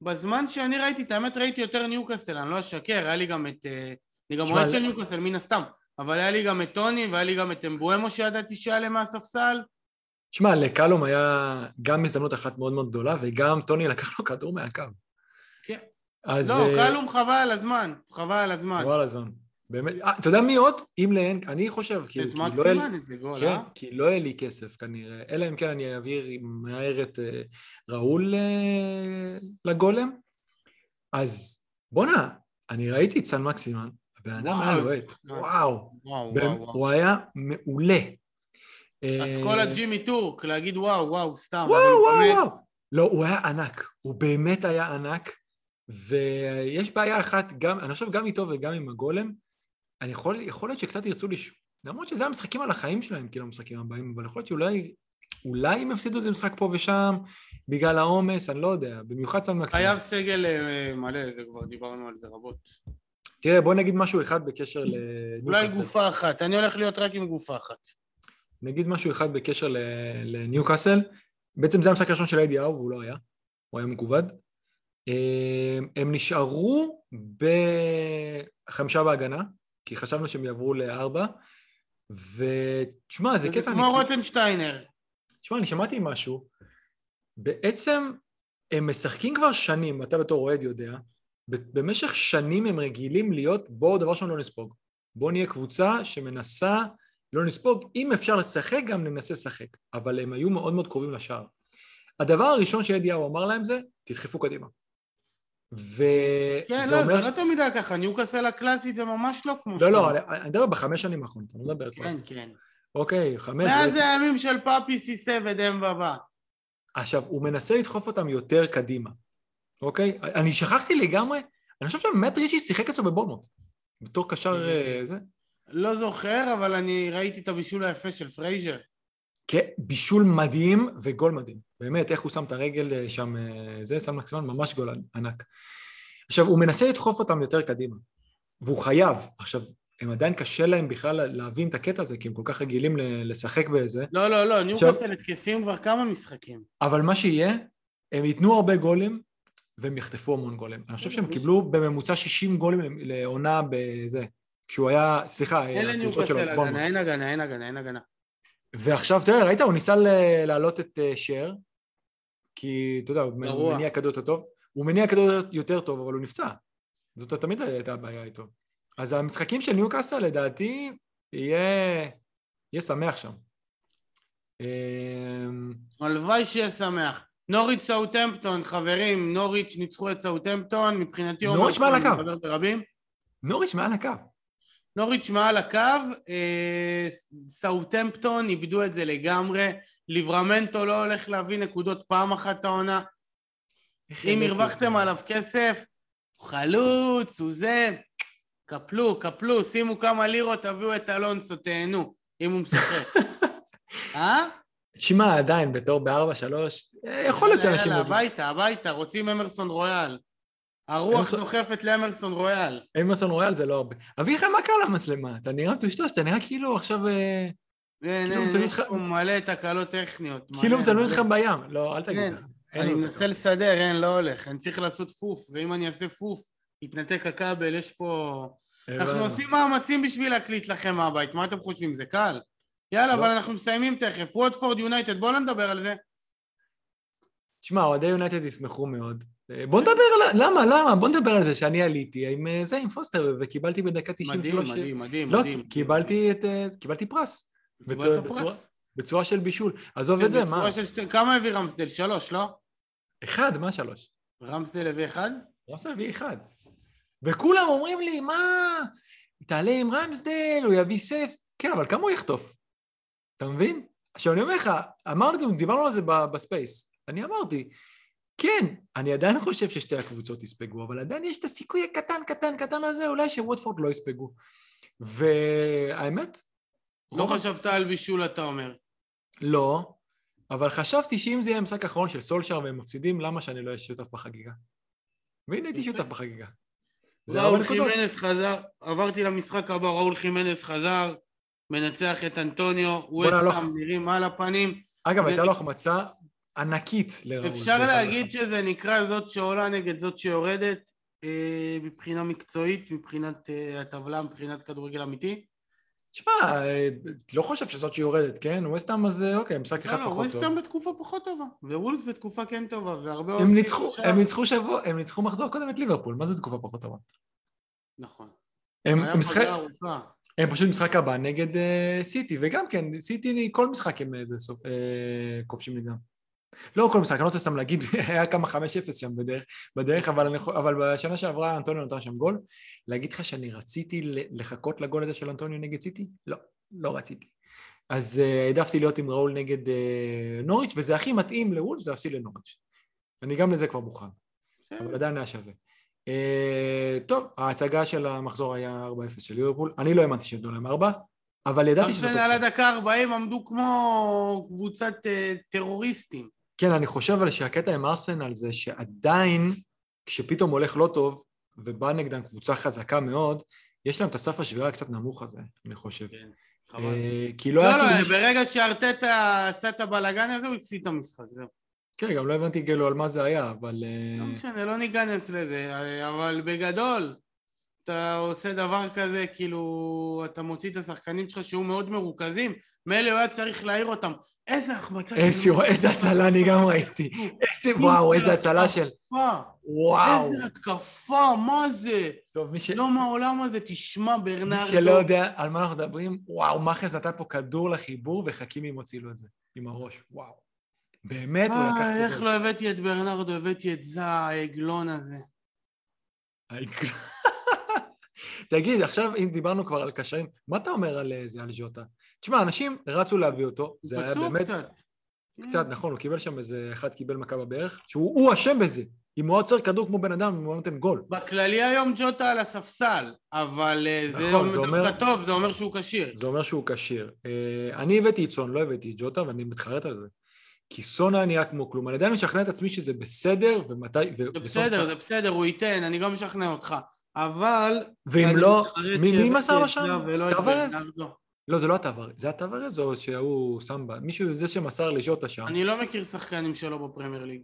בזמן שאני ראיתי, את האמת ראיתי יותר ניוקאסל, אני לא אשקר, היה לי גם את... אה, אני גם אוהד של ניוקאסל, מן הסתם. אבל היה לי גם את טוני, והיה לי גם את אמבואמו שידעתי שיעלה מהספסל. שמע, לקלום היה גם הזדמנות אחת מאוד מאוד גדולה, וגם טוני לקח לו כדור מהקו. אז... לא, אה, קלום חבל על הזמן, חבל על הזמן. חבל על הזמן. באמת. אה, אתה יודע מי עוד? אם לאין, אני חושב, את כי לא איזה גול, כן, אה? כי לא יהיה לי כסף כנראה, אלא אם כן אני אעביר מהר את אה, ראול אה, לגולם. אז בואנה, אני ראיתי את סן מקסימן, הבן אדם היה לוהט. וואו. הוא היה מעולה. אסכולה ג'ימי טורק, להגיד וואו, וואו, סתם. וואו, וואו, וואו. לא, הוא היה ענק, הוא באמת היה ענק, ויש בעיה אחת, גם, אני חושב גם איתו וגם עם הגולם, אני יכול, יכול להיות שקצת ירצו לש... למרות שזה המשחקים על החיים שלהם, כאילו המשחקים הבאים, אבל יכול להיות שאולי אולי הם יפסידו איזה משחק פה ושם, בגלל העומס, אני לא יודע, במיוחד סן מקסימום. חייב סגל אה, מלא, זה כבר דיברנו על זה רבות. תראה, בוא נגיד משהו אחד בקשר אולי לניוקאסל. גופה אחת, אני הולך להיות רק עם גופה אחת. נגיד משהו אחד בקשר ל- לניוקאסל. בעצם זה המשחק הראשון של איידי האו, והוא לא היה, הוא היה מכובד. אה, הם נשארו בחמישה בהגנה, כי חשבנו שהם יעברו לארבע, ותשמע, זה קטע... כמו אני- רוטנשטיינר. משמע, אני שמעתי משהו, בעצם הם משחקים כבר שנים, אתה בתור אוהד יודע, במשך שנים הם רגילים להיות, בואו דבר ראשון לא נספוג. בואו נהיה קבוצה שמנסה לא נספוג, אם אפשר לשחק גם ננסה לשחק, אבל הם היו מאוד מאוד קרובים לשער. הדבר הראשון שאדיהו אמר להם זה, תדחפו קדימה. וזה כן, לא, אומר... זה לא תמיד היה ככה, ניוקאסל הקלאסית זה ממש לא כמו לא, לא. אני מדבר בחמש שנים האחרונות, אני לא מדבר כל כן. כן. אוקיי, חמש... מאז הימים של פאפי סיסא ודמבה בא. עכשיו, הוא מנסה לדחוף אותם יותר קדימה, אוקיי? אני שכחתי לגמרי, אני חושב שמט ריצ'י שיחק אצלו בבורנמות', בתור קשר אה, זה. לא זוכר, אבל אני ראיתי את הבישול היפה של פרייזר. כן, בישול מדהים וגול מדהים. באמת, איך הוא שם את הרגל אה, שם, אה, זה, סן מקסימן, ממש גול ענק. עכשיו, הוא מנסה לדחוף אותם יותר קדימה, והוא חייב. עכשיו, הם עדיין קשה להם בכלל להבין את הקטע הזה, כי הם כל כך רגילים לשחק בזה, לא, לא, לא, ניוקאסל התקפים כבר כמה משחקים. אבל מה שיהיה, הם ייתנו הרבה גולים, והם יחטפו המון גולים. אני חושב שהם קיבלו בממוצע 60 גולים לעונה בזה. כשהוא היה, סליחה, אין לניוקאסל. הגנה, אין הגנה, אין הגנה, אין הגנה. ועכשיו, תראה, ראית, הוא ניסה להעלות את שר, כי, אתה יודע, הוא מניע כדור יותר טוב. הוא מניע כדור יותר טוב, אבל הוא נפצע. זאת תמיד הייתה הבעיה איתו. אז המשחקים של ניוקאסל, לדעתי, יהיה, יהיה שמח שם. אמ, הלוואי שיהיה שמח. נוריץ' סאוטמפטון, חברים, נוריץ' ניצחו את סאוטמפטון, מבחינתי... נוריץ' מעל הקו. נוריץ' מעל הקו. נוריץ' מעל הקו, אה, סאוטמפטון איבדו את זה לגמרי, ליברמנטו לא הולך להביא נקודות פעם אחת העונה. אם הרווחתם עליו כסף, חלוץ, הוא זה, קפלו, קפלו, שימו כמה לירות, תביאו את אלונסו, תהנו, אם הוא משחק. *laughs* אה? תשמע, עדיין, בתור בארבע, שלוש, יכול להיות שאנשים... יאללה, הביתה, הביתה, רוצים אמרסון רויאל. הרוח דוחפת לאמרסון רויאל. אמרסון רויאל זה לא הרבה. אביחי, מה קרה למצלמה? אתה נראה טושטוש, אתה נראה כאילו עכשיו... אה, יש פה מלא תקלות טכניות. כאילו מצלמים אותך בים. לא, אל תגיד. כן, אני מנסה לסדר, אין, לא הולך. אני צריך לעשות פוף, ואם אני אעשה פוף, יתנתק הכבל, יש פה... אנחנו עושים מאמצים בשביל להקליט לכם מהבית, מה אתם חושבים? זה קל? יאללה, לא. אבל אנחנו מסיימים תכף. ווטפורד יונייטד, בואו נדבר על זה. תשמע, אוהדי יונייטד ישמחו מאוד. בוא נדבר על... למה? למה? בוא נדבר על זה שאני עליתי עם אה, זה, עם פוסטר, וקיבלתי בדקה 93... מדהים, מדהים, מדהים. לא, קיבלתי את... אה, קיבלתי פרס. קיבלת פרס? בצורה של בישול. עזוב את זה, מה? כמה הביא רמסדל? שלוש, לא? אחד, מה שלוש? רמסדל הביא אחד? רמסדל הביא אחד. וכולם אומרים לי, מה? תעלה עם רמסדל, הוא יביא save. כן, אבל כמה הוא יחטוף? אתה מבין? עכשיו אני אומר לך, אמרנו, דיברנו על זה ב Space. אני אמרתי, כן, אני עדיין חושב ששתי הקבוצות יספגו, אבל עדיין יש את הסיכוי הקטן, קטן, קטן הזה, אולי שווטפורד לא יספגו. והאמת... לא חשבת על בישול, אתה אומר. לא, אבל חשבתי שאם זה יהיה המשחק האחרון של סולשר והם מפסידים, למה שאני לא אהיה שותף בחגיגה? והנה הייתי שותף בחגיגה. ראול חימנס חזר, עברתי למשחק הבא, ראול חימנס חזר, מנצח את אנטוניו, ווסטהאם נראים על הפנים. אגב, הייתה לו החמצה ענקית לראול. אפשר להגיד שזה נקרא זאת שעולה נגד זאת שיורדת אה, מבחינה מקצועית, מבחינת אה, הטבלה, מבחינת כדורגל אמיתי? תשמע, אה, לא חושב שזאת שיורדת, כן? ווסטהאם אז אוקיי, משחק אחד לא, פחות טוב. לא, ווסטהאם בתקופה פחות טובה, ווולס בתקופה כן טובה, והרבה הם ניצחו, הם ניצחו שבוע, הם ניצחו מחזור קודם את ליברפול, מה זה תקופה פחות טובה? נכון. הם, משחק, הם פשוט משחק הבא נגד uh, סיטי, וגם כן, סיטי כל משחק הם כובשים נגדם. לא כל משחק, אני לא רוצה סתם להגיד, *laughs* היה כמה 5-0 שם בדרך, בדרך אבל, אני, אבל בשנה שעברה אנטוניו נתן שם גול. להגיד לך שאני רציתי לחכות לגול הזה של אנטוניו נגד סיטי? לא, לא רציתי. אז uh, העדפתי להיות עם ראול נגד uh, נוריץ', וזה הכי מתאים לוולס להפסיד לנוריץ'. אני גם לזה כבר מוכן, אבל עדיין היה שווה. Uh, טוב, ההצגה של המחזור היה 4-0 של ליברפול, אני לא האמנתי שידעו להם 4, אבל ידעתי שזה... על הדקה 40 עמדו כמו קבוצת uh, טרוריסטים. כן, אני חושב על שהקטע עם ארסנל זה שעדיין, כשפתאום הולך לא טוב, ובא נגדם קבוצה חזקה מאוד, יש להם את הסף השבירה קצת נמוך הזה, אני חושב. כן, חבל. אה, כי לא, לא, לא, כאילו ברגע שארטטה עשה את הבלאגן הזה, הוא הפסיד את המשחק, זהו. כן, גם לא הבנתי כאילו על מה זה היה, אבל... אה, לא משנה, לא ניכנס לזה, אבל בגדול, אתה עושה דבר כזה, כאילו, אתה מוציא את השחקנים שלך שהיו מאוד מרוכזים, מילא הוא היה צריך להעיר אותם. איזה החמצה. איזה הצלה אני גם ראיתי. איזה, וואו, איזה הצלה של... וואו. איזה התקפה, מה זה? טוב, מי ש... לא מהעולם הזה, תשמע, ברנרדו. מי שלא יודע על מה אנחנו מדברים, וואו, מאחז נתן פה כדור לחיבור, וחכימי מוציא לו את זה, עם הראש, וואו. באמת, הוא לקח... איך לא הבאתי את ברנרדו, הבאתי את זה, העגלון הזה. העגלון. *laughs* תגיד, עכשיו אם דיברנו כבר על קשרים, מה אתה אומר על אה, זה, על ז'וטה? תשמע, אנשים רצו להביא אותו, זה היה באמת... קצת. קצת, כן. נכון, הוא קיבל שם איזה אחד קיבל מכה בברך, שהוא אשם בזה. אם הוא צריך כדור כמו בן אדם, הוא היה נותן גול. בכללי היום ג'וטה על הספסל, אבל אה, נכון, זה, אומר טוב, זה אומר שהוא כשיר. זה אומר שהוא כשיר. אה, אני הבאתי את סון, לא הבאתי את ג'וטה, ואני מתחרט על זה. כי סון היה נראה כמו כלום. אני עדיין משכנע את עצמי שזה בסדר, ומתי... זה בסדר, זה בסדר, הוא ייתן, אני גם משכנע אותך. אבל... ואם לא, מי מסר לו שם? טבארס? לא, זה לא הטבארס, זה הטבארס או שהוא סמבי? מישהו, זה שמסר לז'וטה שם. אני לא מכיר שחקנים שלו בפרמייר ליג.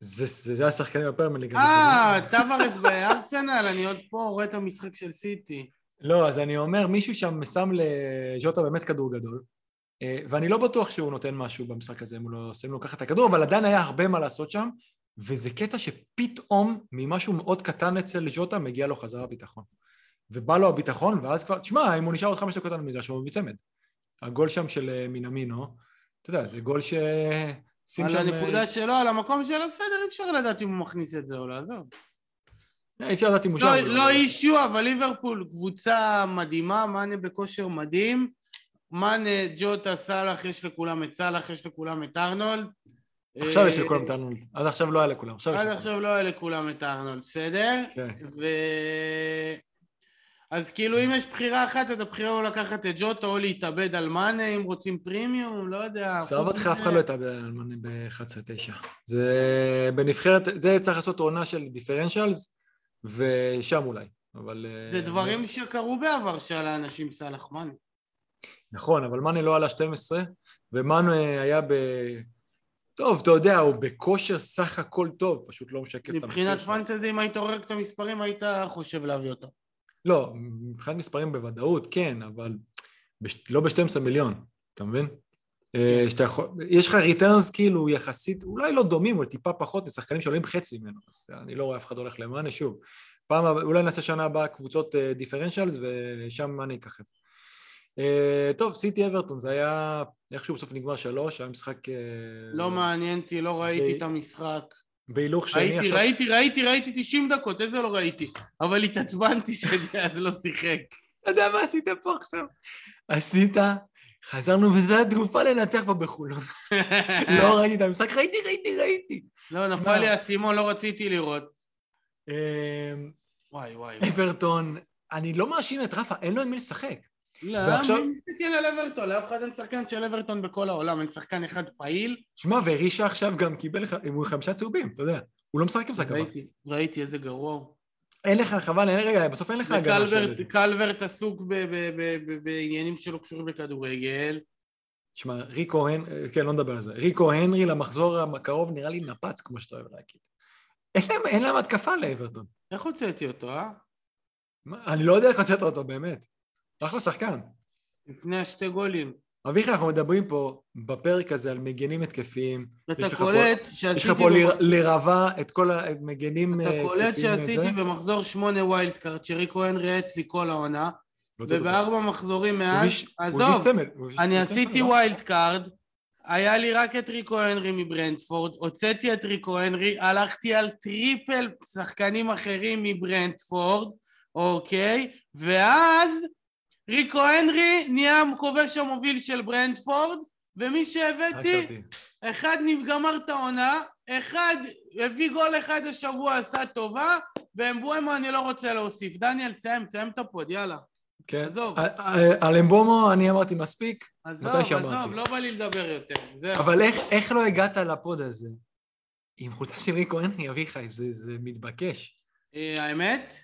זה, זה, זה השחקנים בפרמייר ליג. אה, טבארס בארסנל, אני עוד פה רואה את המשחק של סיטי. לא, אז אני אומר, מישהו שם שם לז'וטה באמת כדור גדול. אה, ואני לא בטוח שהוא נותן משהו במשחק הזה אם הוא לא שמים לו ככה את הכדור, אבל עדיין היה הרבה מה לעשות שם, וזה קטע שפתאום ממשהו מאוד קטן אצל ז'וטה מגיע לו חזרה ביטחון. ובא לו הביטחון, ואז כבר, תשמע, אם הוא נשאר עוד חמש דקות על המגרש, הוא מביא צמד. הגול שם של אה, מינמינו, אתה יודע, זה גול ש... שים על שם... הנקודה שלו, על המקום שלו, בסדר, אי אפשר לדעת אם הוא מכניס את זה או לא, עזוב. אי אפשר לדעת אם הוא לא, שם. לא אישיו, אבל ליברפול, קבוצה מדהימה, מאנה בכושר מדהים. מאנה, ג'וטה, סאלח, יש לכולם את סאלח, יש לכולם את ארנולד. עכשיו יש לכולם את ארנולד, עד עכשיו לא היה לכולם. עד עכשיו לא היה לכולם את ארנולד, בסדר? כן. אז כאילו אם יש בחירה אחת, אז הבחירה הוא לקחת את ג'וטה או להתאבד על מאנה, אם רוצים פרימיום, לא יודע. עזוב אותך, אף אחד לא יתאבד על מאנה ב-11-9. זה בנבחרת, זה צריך לעשות עונה של דיפרנציאלס, ושם אולי, אבל... זה אה, דברים שקרו בעבר שעל האנשים סאלח מאנה. נכון, אבל מאנה לא עלה 12, ומאנה היה ב... טוב, אתה יודע, הוא בכושר סך הכל טוב, פשוט לא משקף את המחיר מבחינת פנטזי, אם היית עורק את המספרים, היית חושב להביא אותו. לא, מבחינת מספרים בוודאות, כן, אבל בש... לא ב-12 מיליון, אתה מבין? אה, שאתה יכול, יש לך ריטרנס כאילו יחסית, אולי לא דומים, אבל טיפה פחות משחקנים שעולים חצי ממנו, אז אני לא רואה אף אחד הולך למאנה, שוב. פעם, אולי נעשה שנה הבאה קבוצות דיפרנציאלס, אה, ושם מאנה יככב. Uh, טוב, סיטי אברטון, זה היה איכשהו בסוף נגמר שלוש, היה משחק... לא מעניין אותי, לא ראיתי ב... את המשחק. בהילוך שני ראיתי, עכשיו... ראיתי, ראיתי, ראיתי 90 דקות, איזה לא ראיתי? אבל התעצבנתי *laughs* אז לא שיחק. אתה יודע מה עשית פה עכשיו? עשית, חזרנו וזו התגופה לנצח פה בחולון. *laughs* לא ראיתי את המשחק, ראיתי, ראיתי, ראיתי. לא, נפל לי האסימון, לא רציתי לראות. אמ, וואי, וואי. אברטון, אני לא מאשים את רפה, אין לו עם מי לשחק. לא, ועכשיו... אני מסתכל על אברטון, לאף אחד אין שחקן של אברטון בכל העולם, אין שחקן אחד פעיל. שמע, ורישה עכשיו גם קיבל חמישה צהובים, אתה יודע. הוא לא משחק עם שחק ראיתי, ראיתי איזה גרוע. אין לך, חבל, אין רגע, בסוף אין לך הגנה של. קלברט עסוק בעניינים שלא קשורים לכדורגל. תשמע, ריקו הנרי, כן, לא נדבר על זה. ריקו הנרי למחזור הקרוב נראה לי נפץ, כמו שאתה אוהב להגיד. אין להם התקפה לאברטון. איך הוצאתי אותו, אה? אני לא יודע איך הוצאת אותו, באמת. אחלה שחקן. לפני השתי גולים. אביחי, אנחנו מדברים פה בפרק הזה על מגנים התקפיים. אתה קולט שעשיתי... יש לך פה לרבה את כל המגנים התקפיים. אתה קולט שעשיתי במחזור שמונה wild card, שריקו הנרי אצלי כל העונה, ובארבע מחזורים מאז, עזוב, אני עשיתי wild card, היה לי רק את ריקו הנרי מברנדפורד, הוצאתי את ריקו הנרי, הלכתי על triple שחקנים אחרים מברנדפורד, אוקיי? ואז ריקו הנרי נהיה כובש המוביל של ברנדפורד, ומי שהבאתי, אחד גמר את העונה, אחד הביא גול אחד השבוע, עשה טובה, ואמבאומו אני לא רוצה להוסיף. דניאל, תסיים, תסיים את ה pod, יאללה. כן. עזוב. על אמבומו אני אמרתי מספיק, עזוב, עזוב, לא בא לי לדבר יותר. אבל איך, איך לא הגעת לפוד הזה? עם חולצה של ריקו הנרי, אביחי, זה, זה מתבקש. אה, האמת?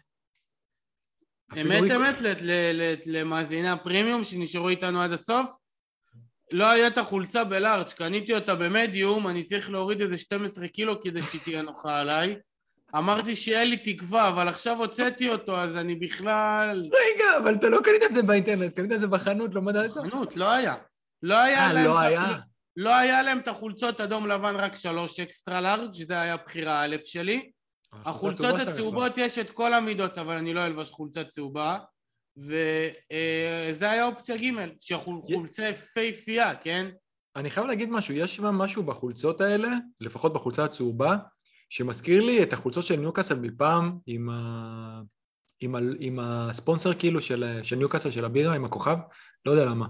אמת אמת למאזיני הפרימיום שנשארו איתנו עד הסוף לא הייתה חולצה בלארג', קניתי אותה במדיום, אני צריך להוריד איזה 12 קילו כדי שהיא תהיה נוחה עליי אמרתי שאין לי תקווה, אבל עכשיו הוצאתי אותו, אז אני בכלל... רגע, אבל אתה לא קנית את זה באינטרנט, קנית את זה בחנות, לא מדעת? בחנות, לא היה. לא היה אה, להם... לא היה? לא היה להם את החולצות אדום לבן רק שלוש אקסטרה לארג', זה היה בחירה א' שלי. החולצות הצהובות יש את כל המידות, אבל אני לא אלבש חולצה צהובה. וזה אה, היה אופציה ג', שחולצה יפהפייה, כן? אני חייב להגיד משהו, יש שם משהו בחולצות האלה, לפחות בחולצה הצהובה, שמזכיר לי את החולצות של ניוקאסל מפעם עם, ה... עם, ה... עם הספונסר כאילו של, של ניוקאסל של הבירה, עם הכוכב, לא יודע למה.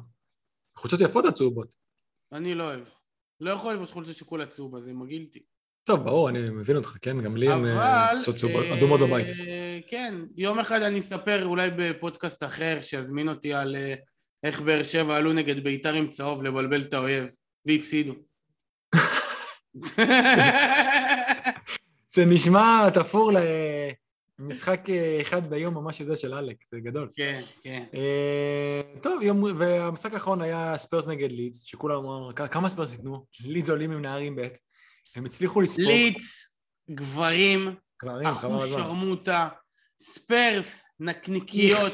חולצות יפות הצהובות. אני לא אוהב. לא יכול לבוש חולצה שכולה צהובה, זה מגעיל אותי. טוב, ברור, אני מבין אותך, כן? גם לי הם קצת אדומות בבית. כן, יום אחד אני אספר אולי בפודקאסט אחר שיזמין אותי על אה, איך באר שבע עלו נגד בית"ר עם צהוב לבלבל את האויב, והפסידו. זה נשמע תפור למשחק אה, אחד ביום ממש הזה של אלק, זה גדול. כן, כן. אה, טוב, יום, והמשחק האחרון היה ספרס נגד לידס, שכולם אמרו, כמה ספרס ייתנו? לידס עולים עם נערים ב', הם הצליחו לספוג... לידס, גברים, אחוז שרמוטה, ספרס, נקניקיות,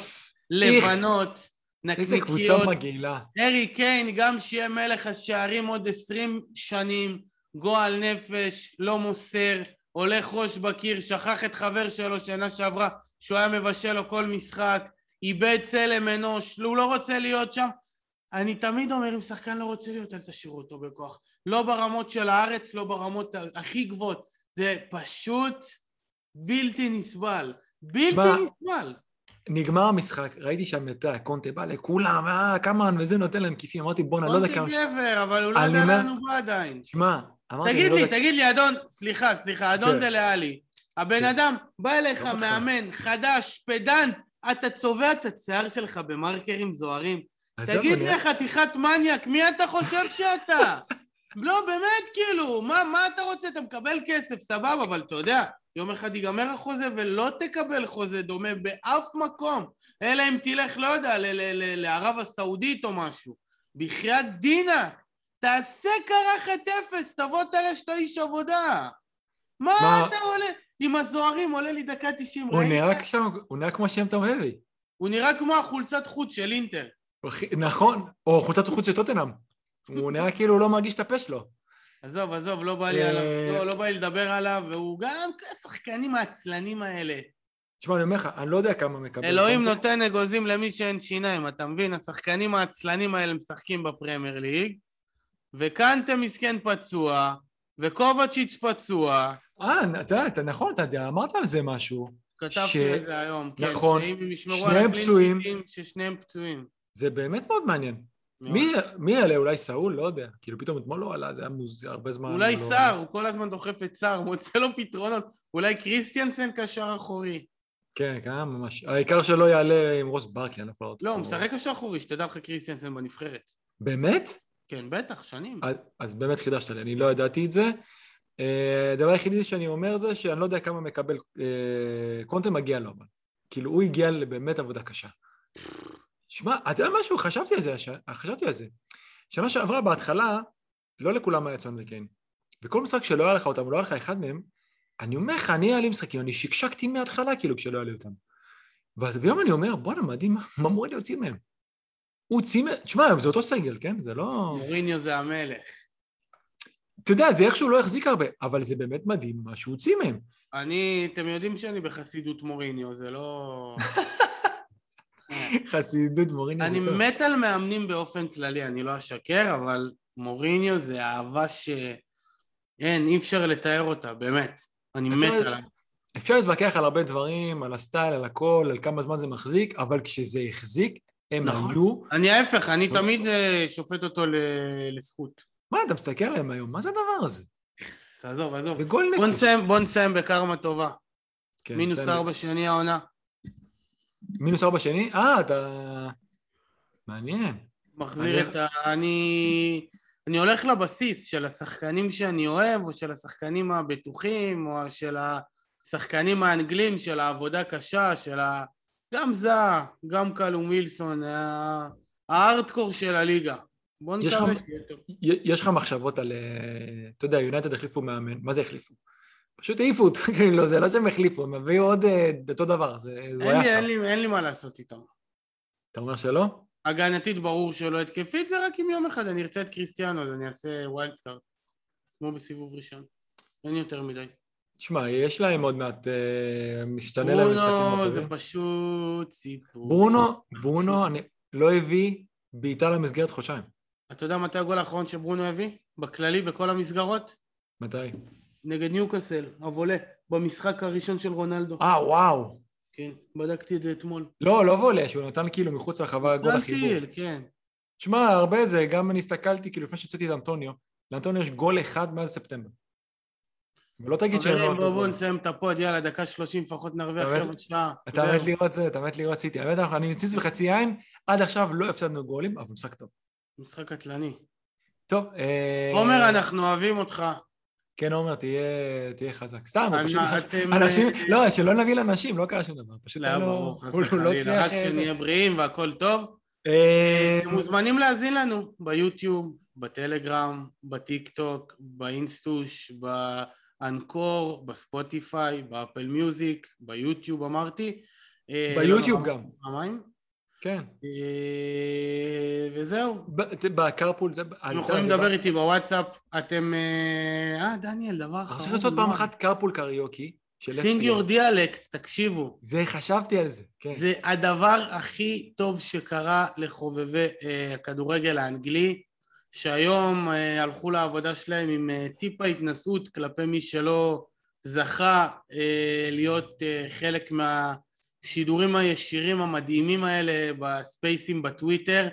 לבנות. איזה קבוצה מגעילה. ארי קיין, גם שיהיה מלך השערים עוד עשרים שנים, גועל נפש, לא מוסר, הולך ראש בקיר, שכח את חבר שלו שנה שעברה שהוא היה מבשל לו כל משחק, איבד צלם אנוש, הוא לא רוצה להיות שם. אני תמיד אומר, אם שחקן לא רוצה להיות, אל תשאירו אותו בכוח. לא ברמות של הארץ, לא ברמות הכי גבוהות. זה פשוט בלתי נסבל. בלתי שמה, נסבל. נגמר המשחק, ראיתי שם את קונטה בא לכולם, אה, כמה וזה נותן להם כיפים, אמרתי בואנה, לא יודע כמה... קונטה גבר, אבל הוא לא יודע לאן הוא בא עדיין. שמע, אמרתי... תגיד לא לי, תגיד לי, אדון, סליחה, סליחה, אדון כן. דלאלי, הבן כן. אדם בא אליך, לא מאמן, חדש, פדנט, אתה צובע את השיער שלך במרקרים זוהרים. תגיד לי, חתיכת מניאק, מי אתה חושב שאתה? *laughs* לא, באמת, כאילו, מה, מה אתה רוצה? אתה מקבל כסף, סבבה, אבל אתה יודע, יום אחד ייגמר החוזה ולא תקבל חוזה דומה באף מקום, אלא אם תלך, לא יודע, לערב הסעודית או משהו. בחייאת דינה, תעשה קרחת אפס, תבוא תראה שאתה איש עבודה. מה, מה אתה עולה? עם הזוהרים עולה לי דקה תשעים. הוא נראה שם, הוא נראה כמו שם טוב הבי. הוא נראה כמו החולצת חוץ של אינטר. נכון, או חולצת חוץ של טוטנאם. הוא נראה כאילו הוא לא מרגיש את הפה שלו. עזוב, עזוב, לא בא לי עליו, אה, לא, לא בא לי לדבר עליו, והוא גם השחקנים העצלנים האלה. תשמע, אני אומר לך, אני לא יודע כמה מקבל. אלוהים נותן אגוזים למי שאין שיניים, אתה מבין? השחקנים העצלנים האלה משחקים בפרמייר ליג, וקנטה מסכן פצוע, וקובצ'יץ' פצוע. אה, אתה יודע, נכון, אתה אמרת על זה משהו. כתבתי את זה היום, כן, נכון, שניהם פצועים. ששניהם פצועים. זה באמת מאוד מעניין. מי, מי יעלה? אולי סאול? לא יודע. כאילו פתאום אתמול לא עלה, זה היה מוז... הרבה זמן. אולי לא... סער, הוא כל הזמן דוחף את סער, מוצא לו פתרונות. אולי קריסטיאנסן קשר אחורי. כן, כן, ממש. העיקר שלא יעלה עם רוס ברקי, אני לא יכול לא, הוא משחק קשר אחורי, שתדע לך קריסטיאנסן בנבחרת. באמת? כן, בטח, שנים. אז, אז באמת חידשת לי, אני לא ידעתי את זה. אה, הדבר היחידי שאני אומר זה שאני לא יודע כמה מקבל, אה, קונטה מגיע לו, אבל. כאילו, הוא הגיע לבאמת עבודה קשה. שמע, אתה יודע משהו? חשבתי על זה, חשבתי על זה. שנה שעברה בהתחלה, לא לכולם היה צאן וקיין. וכל משחק שלא היה לך אותם, לא היה לך אחד מהם, אני אומר לך, אני היה לי משחקים, אני שקשקתי מההתחלה כאילו כשלא היה לי אותם. ואז ביום אני אומר, בואנה, מדהים, *laughs* מה אמור להוציא מהם? הוא הוציא מהם, תשמע, זה אותו סגל, כן? זה לא... מוריניו זה המלך. אתה יודע, זה איכשהו לא החזיק הרבה, אבל זה באמת מדהים מה שהוא הוציא מהם. אני, אתם יודעים שאני בחסידות מוריניו, זה לא... *laughs* *laughs* חסידות מוריניו זה טוב. אני מת על מאמנים באופן כללי, אני לא אשקר, אבל מוריניו זה אהבה ש... אין, אי אפשר לתאר אותה, באמת. אני מת עליו. אפשר להתווכח על הרבה דברים, על הסטייל, על הכל, על כמה זמן זה מחזיק, אבל כשזה החזיק, הם נכון. היו... אני ההפך, אני תמיד אה, שופט אותו לזכות. מה, אתה מסתכל עליהם היום? מה זה הדבר הזה? עזוב, עזוב. בוא נסיים, בוא נסיים בקרמה טובה. כן, מינוס ארבע שני העונה. מינוס ארבע שני? אה, אתה... מעניין. מחזיר את ה... אני... אני הולך לבסיס של השחקנים שאני אוהב, או של השחקנים הבטוחים, או של השחקנים האנגלים, של העבודה קשה, של ה... גם זהה, גם קלום ווילסון, הארדקור של הליגה. בוא נקווה שיהיה טוב. יש לך מחשבות על... אה, אתה יודע, יונייטד החליפו מאמן, מה זה החליפו? פשוט העיפו אותו, *laughs* כאילו, זה לא שהם החליפו, הם הביאו עוד אה, אותו דבר, זה היה שם. אין לי, אין לי מה לעשות איתם. אתה אומר שלא? הגנתית ברור שלא התקפית, זה רק אם יום אחד אני ארצה את קריסטיאנו, אז אני אעשה wild card, כמו בסיבוב ראשון. אין יותר מדי. תשמע, יש להם עוד מעט, אה, משתנה להם משחקים ברונו זה פשוט סיפור. ברונו, *laughs* ברונו, אני לא הביא בעיטה למסגרת חודשיים. אתה יודע מתי הגול האחרון שברונו הביא? בכללי, בכל המסגרות? מתי? נגד ניוקאסל, אבולה, במשחק הראשון של רונלדו. אה, וואו. כן, בדקתי את זה אתמול. לא, לא וולה, שהוא נתן כאילו מחוץ לרחבה גול החיבור. נתן כן. שמע, הרבה זה, גם אני הסתכלתי, כאילו, לפני שהוצאתי את אנטוניו, לאנטוניו יש גול אחד מאז ספטמבר. ולא תגיד שהם לא... בואו נסיים את ה pod, יאללה, דקה שלושים לפחות נרוויח עכשיו עוד שעה. אתה מת לראות זה, אתה מת לראות סיטי. האמת, אני מציץ בחצי עין, עד עכשיו לא הפסדנו גולים, אבל משחק טוב. משחק קטלני. טוב. אה, עומר, אנחנו אוהבים אותך. כן, עומר, תהיה, תהיה חזק. סתם, פשוט... אנשים, אה, לא, שלא נביא לאנשים, לא קרה שום דבר. פשוט לא, ברור, חס וחלילה, רק שנהיה בריאים והכל טוב. אה, אתם מוזמנים להאזין לנו ביוטיוב, בטלגרם, בטיק טוק, באינסטוש, באנקור, בספוטיפיי, באפל מיוזיק, ביוטיוב אמרתי. ביוטיוב גם. פעמיים? כן. אה, וזהו. ב carpool... אתם יכולים לדבר איתי בוואטסאפ, אתם... אה, אה דניאל, דבר אחרון. צריך לעשות פעם אחת carpool karaoke. Sing Your Dialect, תקשיבו. זה, חשבתי על זה, כן. זה הדבר הכי טוב שקרה לחובבי אה, הכדורגל האנגלי, שהיום הלכו לעבודה שלהם עם טיפה התנסות כלפי מי שלא זכה להיות חלק מהשידורים הישירים המדהימים האלה בספייסים בטוויטר.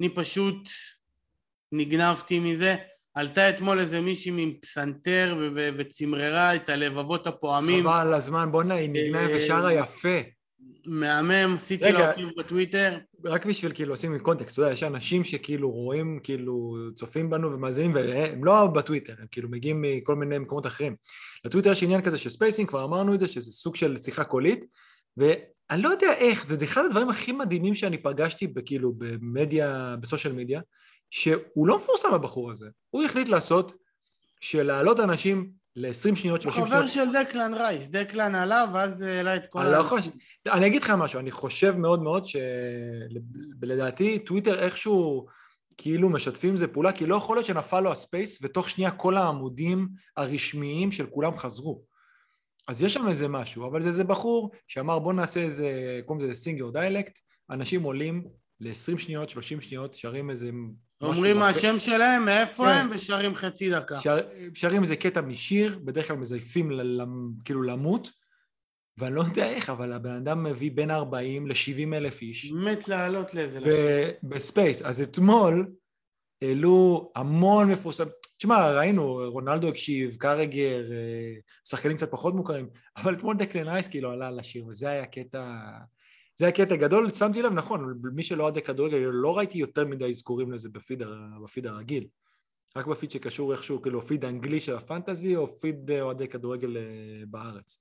אני פשוט נגנבתי מזה. עלתה אתמול איזה מישהי עם פסנתר וצמררה את הלבבות הפועמים. חבל על הזמן, בוא'נה, היא נגנה אה, ושרה יפה. מהמם, עשיתי לה עוקב בטוויטר. רק בשביל כאילו לשים context, אתה יודע, יש אנשים שכאילו רואים, כאילו צופים בנו ומאזינים, והם לא בטוויטר, הם כאילו מגיעים מכל מיני מקומות אחרים. לטוויטר יש עניין כזה של spacing, כבר אמרנו את זה, שזה סוג של שיחה קולית, ואני לא יודע איך, זה אחד הדברים הכי מדהימים שאני פגשתי כאילו במדיה, ב social media, שהוא לא מפורסם הבחור הזה, הוא החליט לעשות של להעלות אנשים ל-20 שניות, 30 שניות. חבר של דקלן רייס, דקלן עלה ואז העלה את כל ה... לא חושב, אני אגיד לך משהו, אני חושב מאוד מאוד שלדעתי טוויטר איכשהו כאילו משתפים זה פעולה, כי לא יכול להיות שנפל לו הספייס ותוך שנייה כל העמודים הרשמיים של כולם חזרו. אז יש שם איזה משהו, אבל זה איזה בחור שאמר בוא נעשה איזה, קוראים לזה סינגר דיאלקט, אנשים עולים ל-20 שניות, 30 שניות, שרים איזה אומרים מה השם שלהם, מאיפה כן. הם, ושרים חצי דקה. שר, שרים איזה קטע משיר, בדרך כלל מזייפים ל, כאילו למות, ואני לא יודע איך, אבל הבן אדם מביא בין 40 ל-70 אלף איש. מת לעלות לאיזה לשיר. ב Space. אז אתמול העלו המון מפורסם... תשמע, ראינו, רונלדו הקשיב, קראגר, אה, שחקנים קצת פחות מוכרים, אבל אתמול דקלן רייס כאילו עלה לשיר, וזה היה קטע... זה היה קטע גדול, שמתי לב, נכון, מי שלא אוהדי כדורגל, לא ראיתי יותר מדי אזכורים לזה בפיד, בפיד הרגיל. רק בפיד שקשור איכשהו, כאילו, פיד האנגלי של הפנטזי, או פיד אה, אוהדי כדורגל אה, בארץ.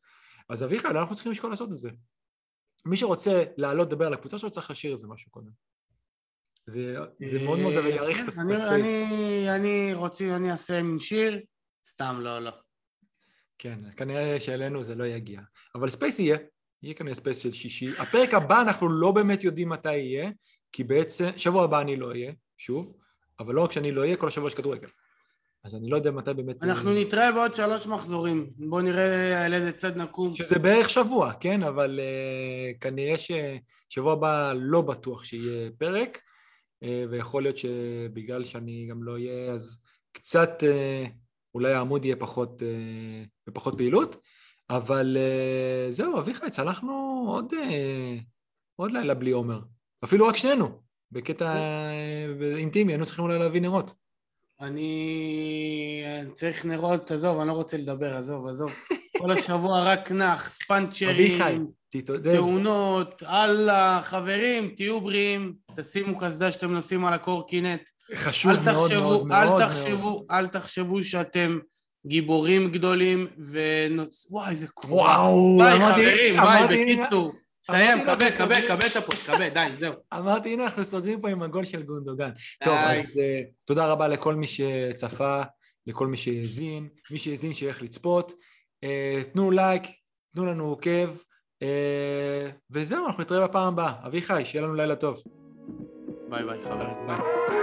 אז אביחי, אנחנו צריכים לשקול לעשות את זה. מי שרוצה לעלות לדבר על הקבוצה שלו, צריך לשיר איזה משהו קודם. זה, זה מאוד מאוד אה, יאריך את ה Space. אני, אני רוצה, אני אעשה מין שיר, סתם לא, לא. כן, כנראה שאלינו זה לא יגיע. אבל Space יהיה, יהיה כנראה Space של שישי. הפרק הבא אנחנו לא באמת יודעים מתי יהיה, כי בעצם, שבוע הבא אני לא אהיה, שוב, אבל לא רק שאני לא אהיה, כל השבוע יש כדורגל. אז אני לא יודע מתי באמת... אנחנו נתראה בעוד שלוש מחזורים. בואו נראה על איזה צד נקום. שזה בערך שבוע, כן? אבל uh, כנראה ששבוע הבא לא בטוח שיהיה פרק, ויכול להיות שבגלל שאני גם לא אהיה, אז קצת uh, אולי העמוד יהיה פחות, uh, בפחות פעילות. אבל זהו, אביחי, צלחנו עוד, עוד לילה בלי עומר. אפילו רק שנינו, בקטע uh, אינטימי, היינו צריכים אולי להביא נרות. אני צריך נרות, עזוב, אני לא רוצה לדבר, עזוב, עזוב. *laughs* כל השבוע רק נח, ספנצ'רים, תאונות, אללה, חברים, תהיו בריאים, תשימו קסדה שאתם נוסעים על הקורקינט. חשוב מאוד מאוד מאוד. אל תחשבו, אל תחשבו שאתם גיבורים גדולים, ו... וואי, איזה קרוב. וואו, ביי, חברים, ביי, בקיצור. סיים, קבל, קבל, קבל את הפוד, קבל, די, זהו. *laughs* אמרתי, הנה, אנחנו סוגרים פה עם הגול של גונדוגן. טוב, אז uh, תודה רבה לכל מי שצפה, לכל מי שהאזין, מי שהאזין שילך לצפות. Uh, תנו לייק, תנו לנו עוקב, uh, וזהו, אנחנו נתראה בפעם הבאה. אביחי, שיהיה לנו לילה טוב. ביי ביי, חברים. ביי.